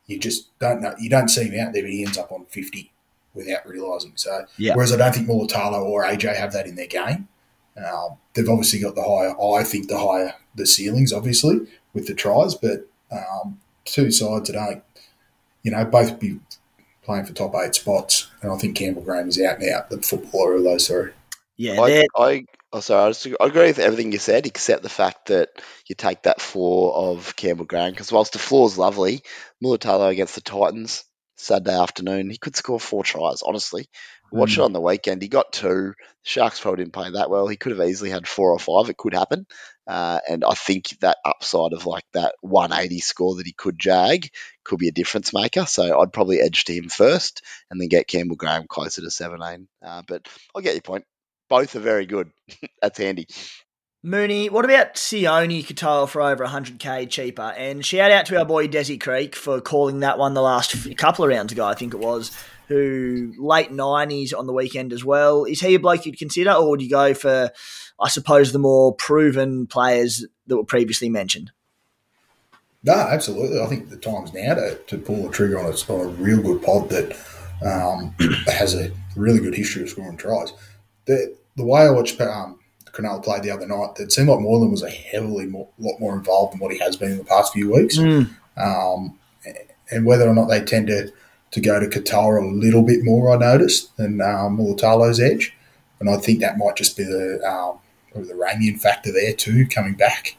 you just don't know. You don't see him out there, but he ends up on fifty without realising. So, yeah. whereas I don't think Mulitalo or AJ have that in their game. Um, they've obviously got the higher, I think, the higher the ceilings, obviously, with the tries, but um, two sides that aren't, you know, both be playing for top eight spots. And I think Campbell Graham is out and out the footballer of those three. Yeah, I, I, oh, sorry, I, just, I agree with everything you said, except the fact that you take that floor of Campbell Graham, because whilst the floor is lovely, Mulitalo against the Titans, Saturday afternoon, he could score four tries, honestly. Watch mm. it on the weekend. He got two. Sharks probably didn't play that well. He could have easily had four or five. It could happen. Uh, and I think that upside of like that 180 score that he could jag could be a difference maker. So I'd probably edge to him first and then get Campbell Graham closer to 17. Uh, but I'll get your point. Both are very good. That's handy. Mooney, what about Sione Katoa for over 100k cheaper? And shout out to our boy Desi Creek for calling that one the last couple of rounds ago, I think it was who late nineties on the weekend as well. Is he a bloke you'd consider, or would you go for, I suppose, the more proven players that were previously mentioned? No, absolutely. I think the time's now to, to pull the trigger on a, on a real good pod that um, has a really good history of scoring tries. The the way I watched um, Cronulla play the other night, it seemed like Moylan was a heavily more, lot more involved than what he has been in the past few weeks. Mm. Um, and whether or not they tend to to go to Katoa a little bit more, I noticed, than um, Mulitalo's edge. And I think that might just be the um, the Ramien factor there too, coming back.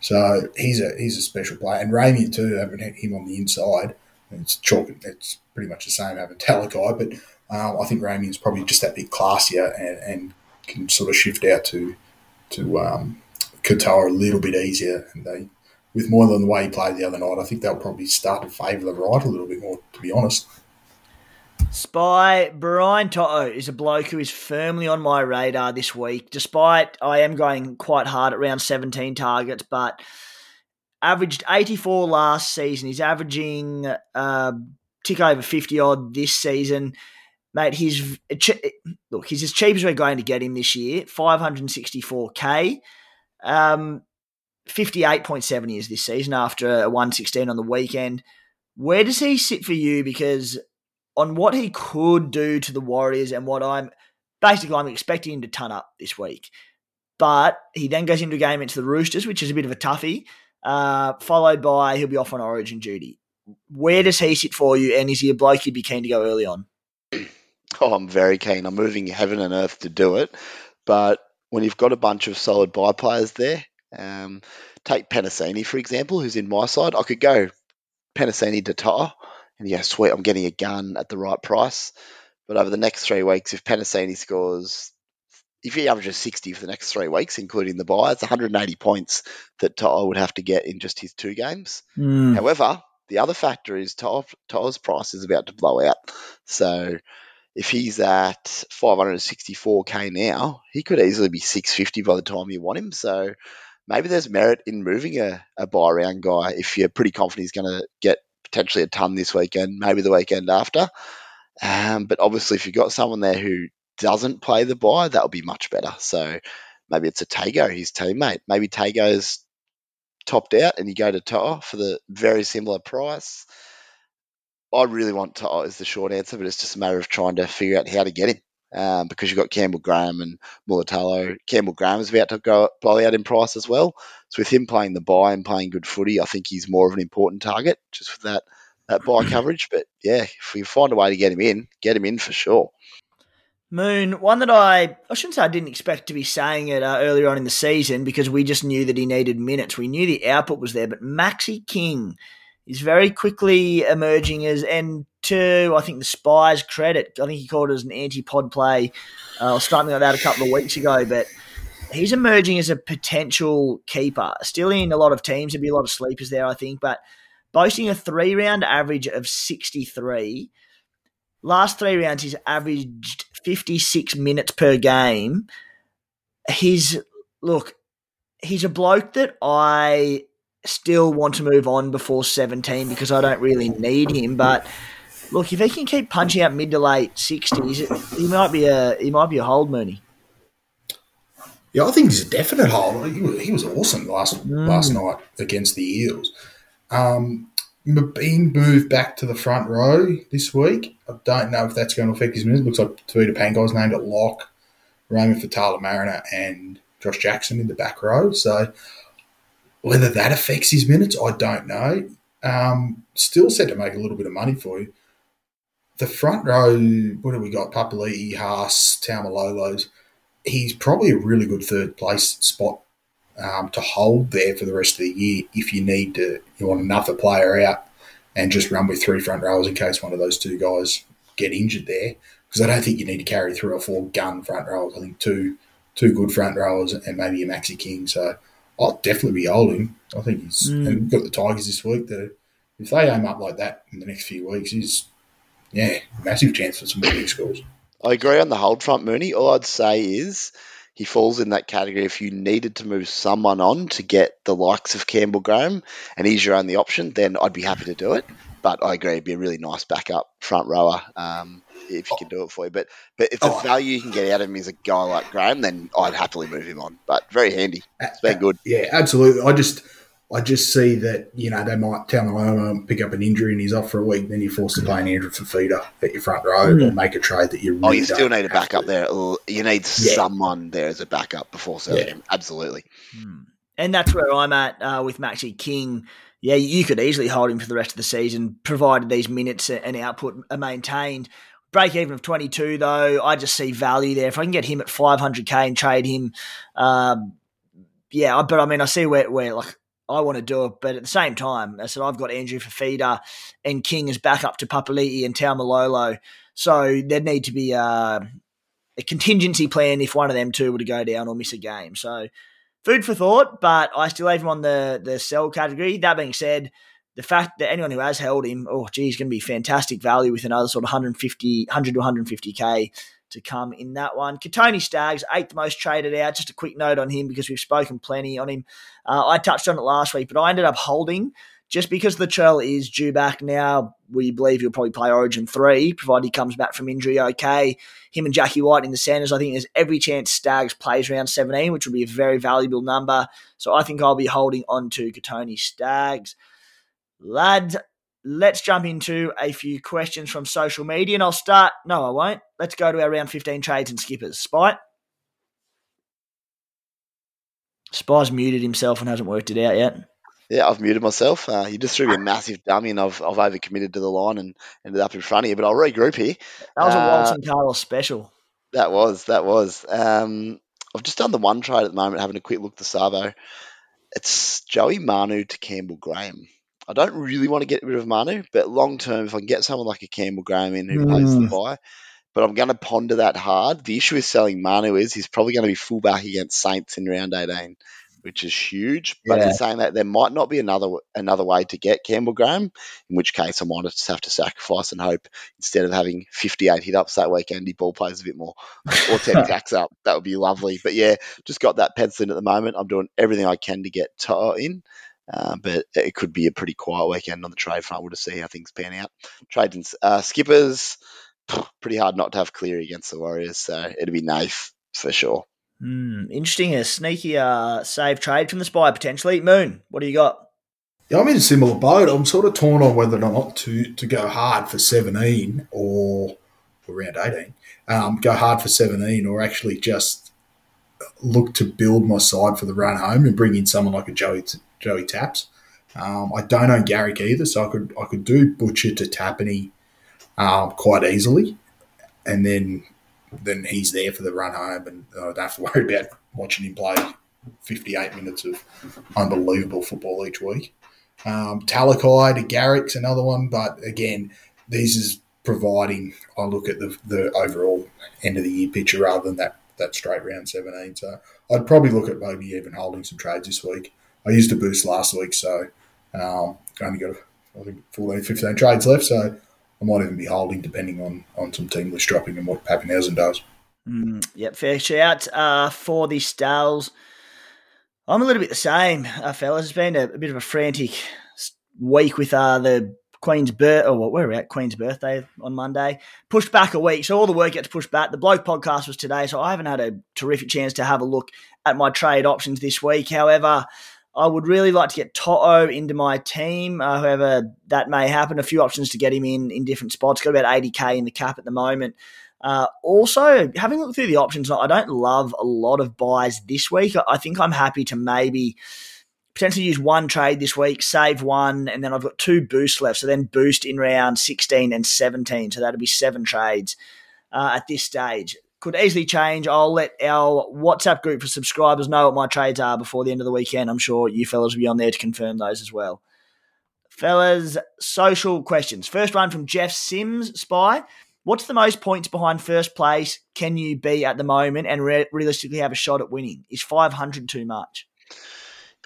So he's a he's a special player, and Ramien too, having him on the inside, it's chalk. It's pretty much the same having Talakai, but um, I think Ramien's probably just that bit classier and, and can sort of shift out to to um, Katoa a little bit easier. And they, with more than the way he played the other night, I think they'll probably start to favour the right a little bit more, to be honest. Spy Brian To'o is a bloke who is firmly on my radar this week, despite I am going quite hard at round 17 targets, but averaged 84 last season. He's averaging uh, tick over 50 odd this season. Mate, he's look, he's as cheap as we're going to get him this year, 564k. Um, 58.7 years this season after a 116 on the weekend. Where does he sit for you? Because on what he could do to the Warriors and what I'm basically I'm expecting him to ton up this week. But he then goes into a game into the Roosters, which is a bit of a toughie, uh, followed by he'll be off on Origin duty. Where does he sit for you, and is he a bloke you'd be keen to go early on? Oh, I'm very keen. I'm moving heaven and earth to do it. But when you've got a bunch of solid buy players there, um, take Penisini, for example, who's in my side. I could go Penisini to To'o and yeah, sweet, I'm getting a gun at the right price. But over the next three weeks, if Penisini scores, if he averages 60 for the next three weeks, including the buy, it's 180 points that To'o would have to get in just his two games. Mm. However, the other factor is To'a's price is about to blow out. So if he's at 564k now, he could easily be 650 by the time you want him. So maybe there's merit in moving a, a buy around guy if you're pretty confident he's going to get potentially a ton this weekend, maybe the weekend after. Um, but obviously, if you've got someone there who doesn't play the buy, that'll be much better. So maybe it's a Tago, his teammate. Maybe Tago's topped out and you go to To'o for the very similar price. I really want To'o is the short answer, but it's just a matter of trying to figure out how to get him um, because you've got Campbell Graham and Mulitalo. Campbell Graham is about to go blow out in price as well. So with him playing the buy and playing good footy, I think he's more of an important target just for that that buy coverage. But yeah, if we find a way to get him in, get him in for sure. Moon, one that I I shouldn't say I didn't expect to be saying it uh, earlier on in the season because we just knew that he needed minutes. We knew the output was there, but Maxi King is very quickly emerging as and to I think the Spies credit, I think he called it as an anti-pod play uh, or something like that a couple of weeks ago, but he's emerging as a potential keeper. Still in a lot of teams, there'd be a lot of sleepers there, I think, but boasting a three-round average of 63. Last three rounds, he's averaged 56 minutes per game. He's look, he's a bloke that I still want to move on before 17 because I don't really need him. But look, if he can keep punching out mid to late 60s, he might be a he might be a hold Mooney. Yeah, I think he's a definite hold. He was, he was awesome last mm. last night against the Eels. Um, being moved back to the front row this week. I don't know if that's going to affect his minutes. Looks like Tevita Pangai's named at lock, Raymond Faitala-Mariner, and Josh Jackson in the back row. So whether that affects his minutes, I don't know. Um, still set to make a little bit of money for you. The front row, what have we got? Papali'i, Haas, Taumalolos. He's probably a really good third place spot um, to hold there for the rest of the year if you need to, you want another player out and just run with three front rows in case one of those two guys get injured there. Because I don't think you need to carry three or four gun front rows. I think two two good front rowers and maybe a Maxi King. So I'll definitely be holding. I think he's mm. and got the Tigers this week. That if they aim up like that in the next few weeks, is yeah, massive chance for some big scores. I agree on the hold front, Mooney. All I'd say is he falls in that category if you needed to move someone on to get the likes of Campbell Graham and he's your only option, then I'd be happy to do it. But I agree, it'd be a really nice backup front rower. Um, if you can do it for you. But but if the oh. value you can get out of him is a guy like Graham, then I'd happily move him on. But very handy. It's been good. Yeah, absolutely. I just I just see that you know they might tell him oh, pick up an injury and he's off for a week. Then you're forced to play an Andrew Fifita at your front row mm. or make a trade that you. Really oh, you still need a backup there. You need yeah. someone there as a backup before selling yeah. him. Absolutely. Mm. And that's where I'm at uh, with Maxi King yeah, you could easily hold him for the rest of the season, provided these minutes and output are maintained. Break even of 22, though, I just see value there. If I can get him at 500k and trade him, um, yeah, but I mean, I see where, where like I want to do it, but at the same time, I said I've got Andrew Fifita and King is back up to Papali'i and Taumalolo, so there'd need to be uh, a contingency plan if one of them two were to go down or miss a game. So food for thought, but I still have him on the the sell category. That being said, the fact that anyone who has held him, oh, gee, geez, going to be fantastic value with another sort of 150, 100 to 150k to come in that one. Kotoni Staggs, eighth most traded out. Just a quick note on him because we've spoken plenty on him. Uh, I touched on it last week, but I ended up holding just because Latrell is due back now. We believe he'll probably play Origin 3, provided he comes back from injury okay. Him and Jack Wighton in the centres, I think there's every chance Staggs plays around 17, which would be a very valuable number. So I think I'll be holding on to Kotoni Staggs. Lads, let's jump into a few questions from social media, and I'll start. No, I won't. Let's go to our round 15 trades and skippers. Spite. Spy's muted himself and hasn't worked it out yet. Yeah, I've muted myself. Uh, you just threw me a massive dummy, and I've, I've overcommitted to the line and ended up in front of you. But I'll regroup here. That was a uh, Walton Carlos special. That was that was. Um, I've just done the one trade at the moment, having a quick look at the Savo. It's Joey Manu to Campbell Graham. I don't really want to get rid of Manu, but long term, if I can get someone like a Campbell Graham in who mm. plays the buy, but I'm going to ponder that hard. The issue with selling Manu is he's probably going to be fullback against Saints in round 18, which is huge. But yeah. in saying that, there might not be another another way to get Campbell Graham, in which case I might just have to sacrifice and hope instead of having 58 hit ups that weekend, he ball plays a bit more or 10 tacks up. That would be lovely. But yeah, just got that penciled in at the moment. I'm doing everything I can to get To'o in. Uh, but it could be a pretty quiet weekend on the trade front. We'll just see how things pan out. Trade and uh, skippers, pretty hard not to have Cleary against the Warriors, so it'd be Nath for sure. Mm, interesting. A sneaky uh, save trade from the spy potentially. Moon, what do you got? Yeah, I'm in a similar boat. I'm sort of torn on whether or not to to go hard for 17 or around 18. Um, go hard for 17 or actually just look to build my side for the run home and bring in someone like a Joey Joey Taps. Um, I don't own Garrick either, so I could I could do Butcher to Tapine um, quite easily, and then then he's there for the run home, and I don't have to worry about watching him play 58 minutes of unbelievable football each week. Um, Talakai to Garrick's another one, but again, these is providing I look at the, the overall end of the year picture rather than that that straight round 17. So I'd probably look at maybe even holding some trades this week. I used a boost last week, so um, only got I think 14, 15 trades left. So I might even be holding depending on on some team list dropping and what Papenhuyzen does. Mm, yep, fair shout uh, for the Stals. I'm a little bit the same, uh, fellas. It's been a, a, bit of a frantic week with uh, the Queen's birth, or where we're at Queen's birthday on Monday. Pushed back a week, so all the work gets pushed back. The bloke podcast was today, so I haven't had a terrific chance to have a look at my trade options this week. However, I would really like to get To'o into my team. Uh, however, that may happen. A few options to get him in in different spots. Got about 80k in the cap at the moment. Uh, also, having looked through the options, I don't love a lot of buys this week. I think I'm happy to maybe potentially use one trade this week, save one, and then I've got two boosts left. So then boost in round 16 and 17. So that'll be seven trades uh, at this stage. Could easily change. I'll let our WhatsApp group for subscribers know what my trades are before the end of the weekend. I'm sure you fellas will be on there to confirm those as well. Fellas, social questions. First one from Jeff Sims, Spy. What's the most points behind first place can you be at the moment and re- realistically have a shot at winning? Is 500 too much?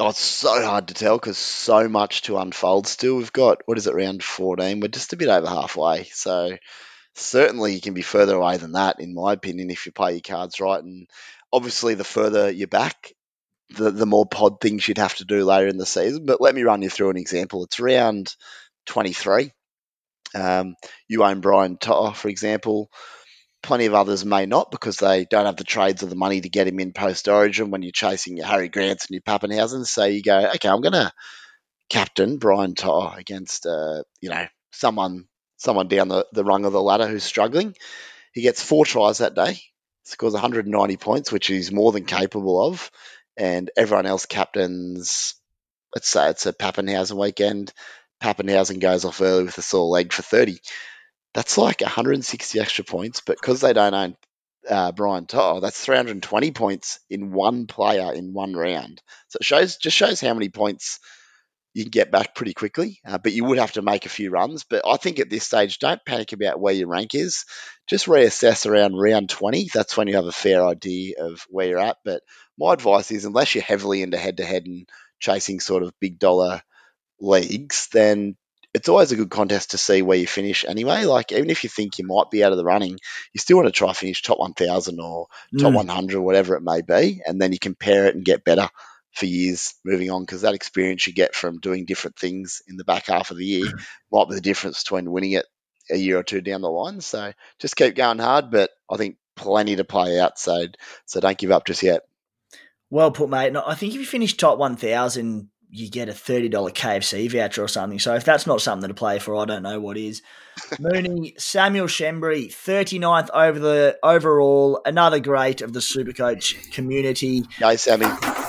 Oh, it's so hard to tell because so much to unfold still. We've got, what is it, round 14? We're just a bit over halfway. So certainly you can be further away than that, in my opinion, if you play your cards right. And obviously, the further you're back, the, the more pod things you'd have to do later in the season. But let me run you through an example. It's round 23. Um, you own Brian To'o, for example. Plenty of others may not because they don't have the trades or the money to get him in post origin when you're chasing your Harry Grants and your Papenhuyzen. So you go, okay, I'm going to captain Brian To'o against, uh, you know, someone someone down the, the rung of the ladder who's struggling. He gets four tries that day, scores 190 points, which he's more than capable of, and everyone else captains let's say it's a Papenhuyzen weekend. Papenhuyzen goes off early with a sore leg for 30. That's like 160 extra points, but because they don't own uh, Brian To'o, that's 320 points in one player in one round. So it shows just shows how many points you can get back pretty quickly. Uh, but you would have to make a few runs. But I think at this stage, don't panic about where your rank is. Just reassess around round 20. That's when you have a fair idea of where you're at. But my advice is, unless you're heavily into head to head and chasing sort of big dollar leagues, then it's always a good contest to see where you finish anyway. Like, even if you think you might be out of the running, you still want to try finish top 1000 or top Mm. 100, whatever it may be, and then you compare it and get better for years moving on because that experience you get from doing different things in the back half of the year mm. might be the difference between winning it a year or two down the line. So just keep going hard, but I think plenty to play out. So, so don't give up just yet. Well put, mate. No, I think if you finish top 1,000, you get a $30 KFC voucher or something. So if that's not something to play for, I don't know what is. Mooney, Samuel Shembry, 39th over the overall, another great of the Supercoach community. No, Sammy.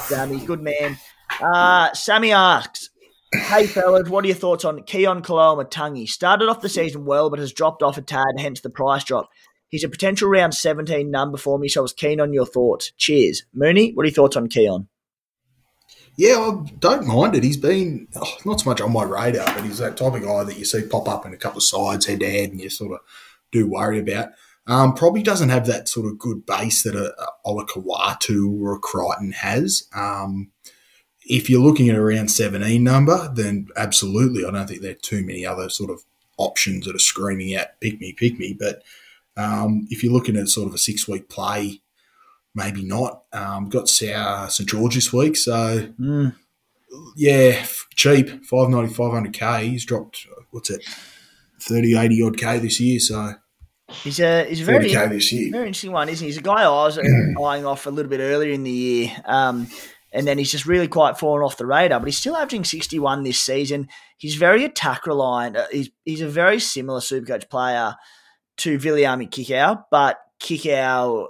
Sammy, good man. Uh, Sammy asks, Hey fellas, what are your thoughts on Keaon Koloamatangi? Started off the season well, but has dropped off a tad, hence the price drop. He's a potential round 17 number for me, so I was keen on your thoughts. Cheers. Mooney, what are your thoughts on Keaon? Yeah, I don't mind it. He's been oh, not so much on my radar, but he's that type of guy that you see pop up in a couple of sides head to head, and you sort of do worry about. Um, probably doesn't have that sort of good base that a, a Olakau'atu or a Crichton has. Um, if you're looking at around 17 number, then absolutely, I don't think there are too many other sort of options that are screaming out pick me, pick me. But um, if you're looking at sort of a six week play, maybe not. Um, got uh, St George this week, so Mm. yeah, cheap, 590, 500k. He's dropped, what's it, 30, 80 odd k this year, so He's a he's a very 30k this year. very interesting one, isn't he? He's a guy I was eyeing off a little bit earlier in the year, um, and then he's just really quite fallen off the radar. But he's still averaging sixty one this season. He's very attack reliant. Uh, He's he's a very similar Supercoach player to Viliami Kikau, but Kikau.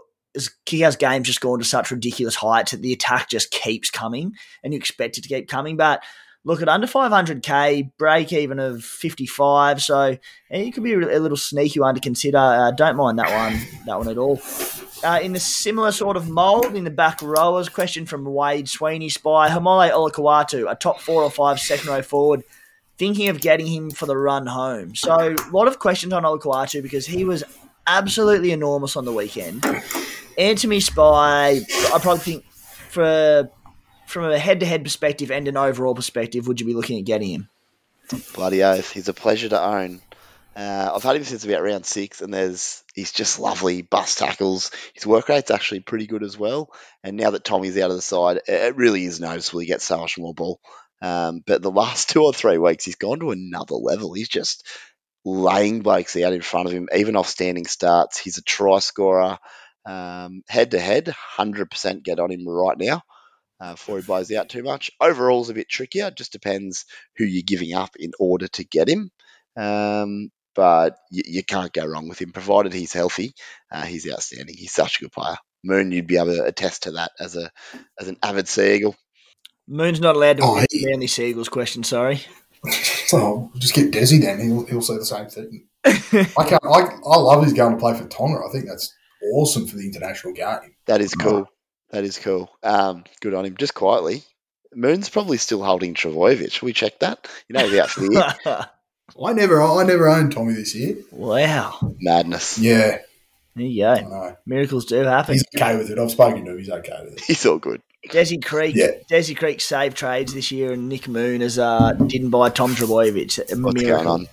Kikau's game's just gone to such ridiculous heights that the attack just keeps coming, and you expect it to keep coming. But look at under 500k, break even of 55. So it could be a little sneaky one to consider. Uh, don't mind that one, that one at all. Uh, in the similar sort of mould, in the back rowers, question from Wade Sweeney Spy, Haumole Olakau'atu, a top four or five second row forward, thinking of getting him for the run home. So a lot of questions on Olakau'atu because he was absolutely enormous on the weekend. Me, Spy. I probably think for from a head-to-head perspective and an overall perspective, would you be looking at getting him? Bloody oath. He's a pleasure to own. Uh, I've had him since about round six, and there's he's just lovely. Bust tackles. His work rate's actually pretty good as well. And now that Tommy's out of the side, it- really is noticeable. He gets so much more ball. Um, but the last two or three weeks, he's gone to another level. He's just laying blokes out in front of him, even off standing starts. He's a try scorer. Head to head, 100% get on him right now uh, before he blows out too much. Overall, Overall's a bit trickier. Just depends who you're giving up in order to get him. Um, but you, you can't go wrong with him, provided he's healthy. Uh, he's outstanding. He's such a good player. Moon, you'd be able to attest to that as a as an avid Sea Eagle. Moon's not allowed to Oh, answer he- Manly Seagulls question, sorry. So just get Desi then. He'll, he'll say the same thing. I can't. I, I love his going to play for Tonga. I think that's awesome for the international game. That is cool. That is cool. Um, good on him. Just quietly, Moon's probably still holding Trbojevic. Should we check that? You know, he's out for the year. I never. I never owned Tommy this year. wow. Madness. Yeah, There you I go. know. Miracles do happen. He's okay with it. I've spoken to him. He's okay with it. He's all good. Desi Creek, Yeah. Desi Creek saved trades this year, and Nick Moon has uh, didn't buy Tom Trbojevic. What's miracle. going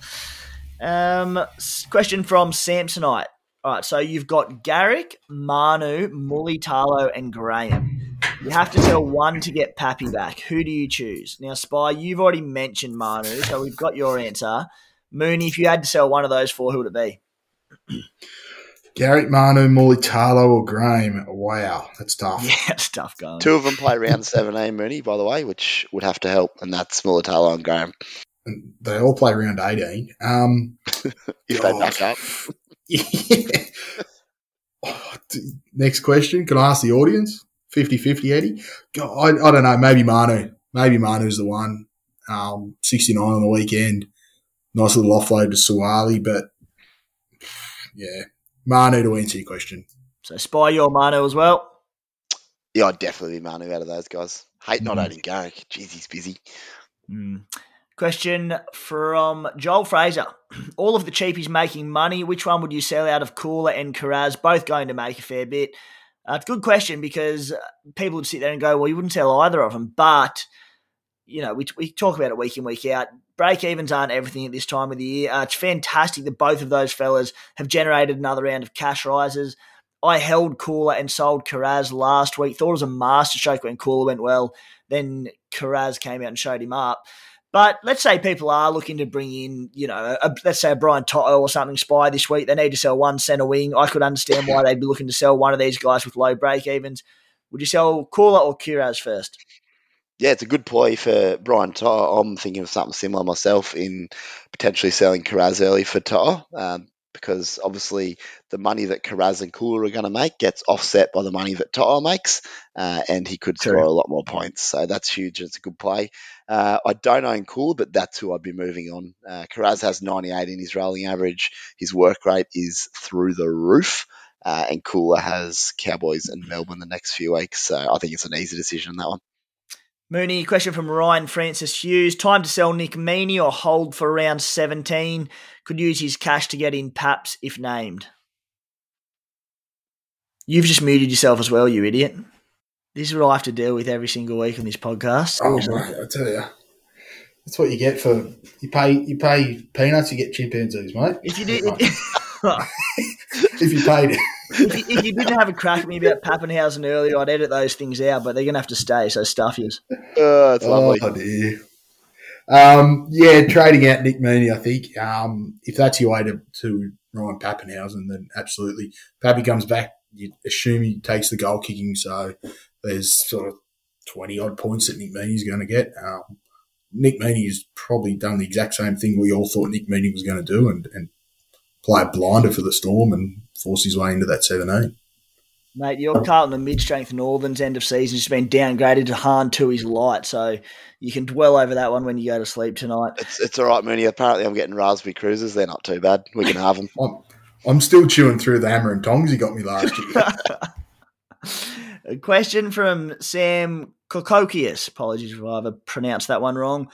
on? Um, question from Samsonite. All right, so you've got Garrick, Manu, Mully, Tarlo, and Graham. You have to sell one to get Pappy back. Who do you choose? Now, Spy, you've already mentioned Manu, so we've got your answer. Mooney, if you had to sell one of those four, who would it be? Garrick, Manu, Mulitalo, or Graham. Wow, that's tough. Yeah, it's tough going. Two of them play round 17, Mooney, by the way, which would have to help, and that's Mulitalo and Graham. And They all play round eighteen. Um, If God. they back up. Yeah. Oh, Next question. Can I ask the audience? 50-50, Eddie? God, I, I don't know. Maybe Manu. maybe Manu's the one. Um, 69 on the weekend. Nice little offload to Suaalii, but yeah, Manu to answer your question. So spy your Manu as well. Yeah, I'd definitely be Manu out of those guys. Hate not Mm. owning Garrick. Jeez, he's busy. Hmm. Question from Joel Fraser. All of the cheapies making money. Which one would you sell out of Cooler and Kiraz? Both going to make a fair bit. Uh, it's a good question because uh, people would sit there and go, well, you wouldn't sell either of them. But, you know, we, we talk about it week in, week out. Break evens aren't everything at this time of the year. Uh, it's fantastic that both of those fellas have generated another round of cash rises. I held Cooler and sold Kiraz last week. Thought it was a master masterstroke when Cooler went well. Then Kiraz came out and showed him up. But let's say people are looking to bring in, you know, a, let's say a Brian To'o or something spy this week. They need to sell one centre wing. I could understand why they'd be looking to sell one of these guys with low break evens. Would you sell Cooler or Kiraz first? Yeah, it's a good play for Brian To'o. I'm thinking of something similar myself in potentially selling Kiraz early for To'o. Um, because obviously the money that Kiraz and Cooler are going to make gets offset by the money that To'o makes, uh, and he could score True. a lot more points. So that's huge. It's a good play. Uh, I don't own Cooler, but that's who I'd be moving on. Uh, Kiraz has 98 in his rolling average. His work rate is through the roof. Uh, and Cooler has Cowboys and Melbourne the next few weeks. So I think it's an easy decision on that one. Mooney, question from Ryan Francis Hughes. Time to sell Nick Meaney or hold for around 17? Could use his cash to get in Paps if named. You've just muted yourself as well, you idiot. This is what I have to deal with every single week on this podcast. Oh, mate, I tell you, that's what you get for you pay you pay peanuts, you get chimpanzees, mate. If you did, if you paid. If, you, if you didn't have a crack at me about Papenhuyzen earlier, I'd edit those things out. But they're gonna have to stay. So stuff yous. Uh, it's lovely. Oh dear. Um, yeah, trading out Nick Meaney, I think. Um, if that's your way to, to Ryan Papenhuyzen, then absolutely. Pappy comes back, you assume he takes the goal kicking, so there's sort of 20 odd points that Nick Meaney's going to get. Um, Nick has probably done the exact same thing we all thought Nick Meaney was going to do and, and play a blinder for the Storm and force his way into that 17. Mate, your Carlton and mid-strength Northerns end of season has been downgraded to Han to his light, so you can dwell over that one when you go to sleep tonight. It's it's all right, Mooney. Apparently, I'm getting raspberry cruisers. They're not too bad. We can have them. I'm, I'm still chewing through the hammer and tongs he got me last year. A question from Sam Kokokius. Apologies if I ever pronounced that one wrong.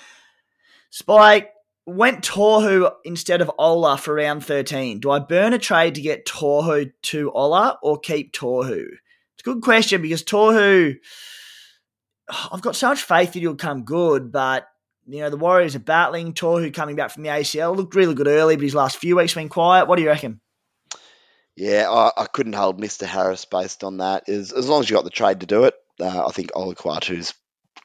Spike went Tohu instead of Ola for round 13. Do I burn a trade to get Tohu to Ola or keep Tohu? It's a good question because Tohu, I've got so much faith that he'll come good, but you know, the Warriors are battling. Tohu coming back from the ACL looked really good early, but his last few weeks been quiet. What do you reckon? Yeah, I, I couldn't hold Mr. Harris based on that. As, as long as you got the trade to do it, uh, I think Olakau'atu's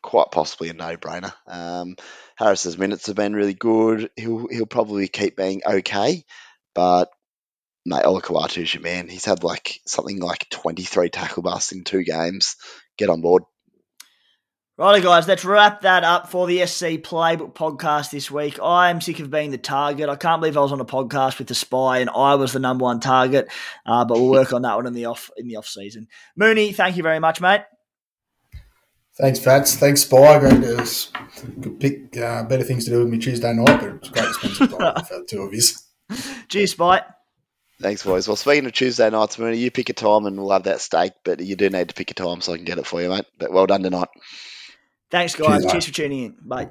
quite possibly a no-brainer. Um, Harris's minutes have been really good. He'll he'll probably keep being okay, but mate, Olakau'atu's your man. He's had like something like 23 tackle busts in two games. Get on board. Righty, guys, let's wrap that up for the SC Playbook podcast this week. I am sick of being the target. I can't believe I was on a podcast with the spy and I was the number one target. Uh, but we'll work on that one in the off in the off season. Mooney, thank you very much, mate. Thanks, Fats. Thanks, Spy. Great to could pick uh, better things to do with me Tuesday night, but it's great to spend some time with the two of you. Cheers, Spite. Thanks, boys. Well, speaking of Tuesday nights, Mooney, you pick a time and we'll have that steak, but you do need to pick a time so I can get it for you, mate. But well done tonight. Thanks, guys. Cheers, Cheers, for tuning in. Bye.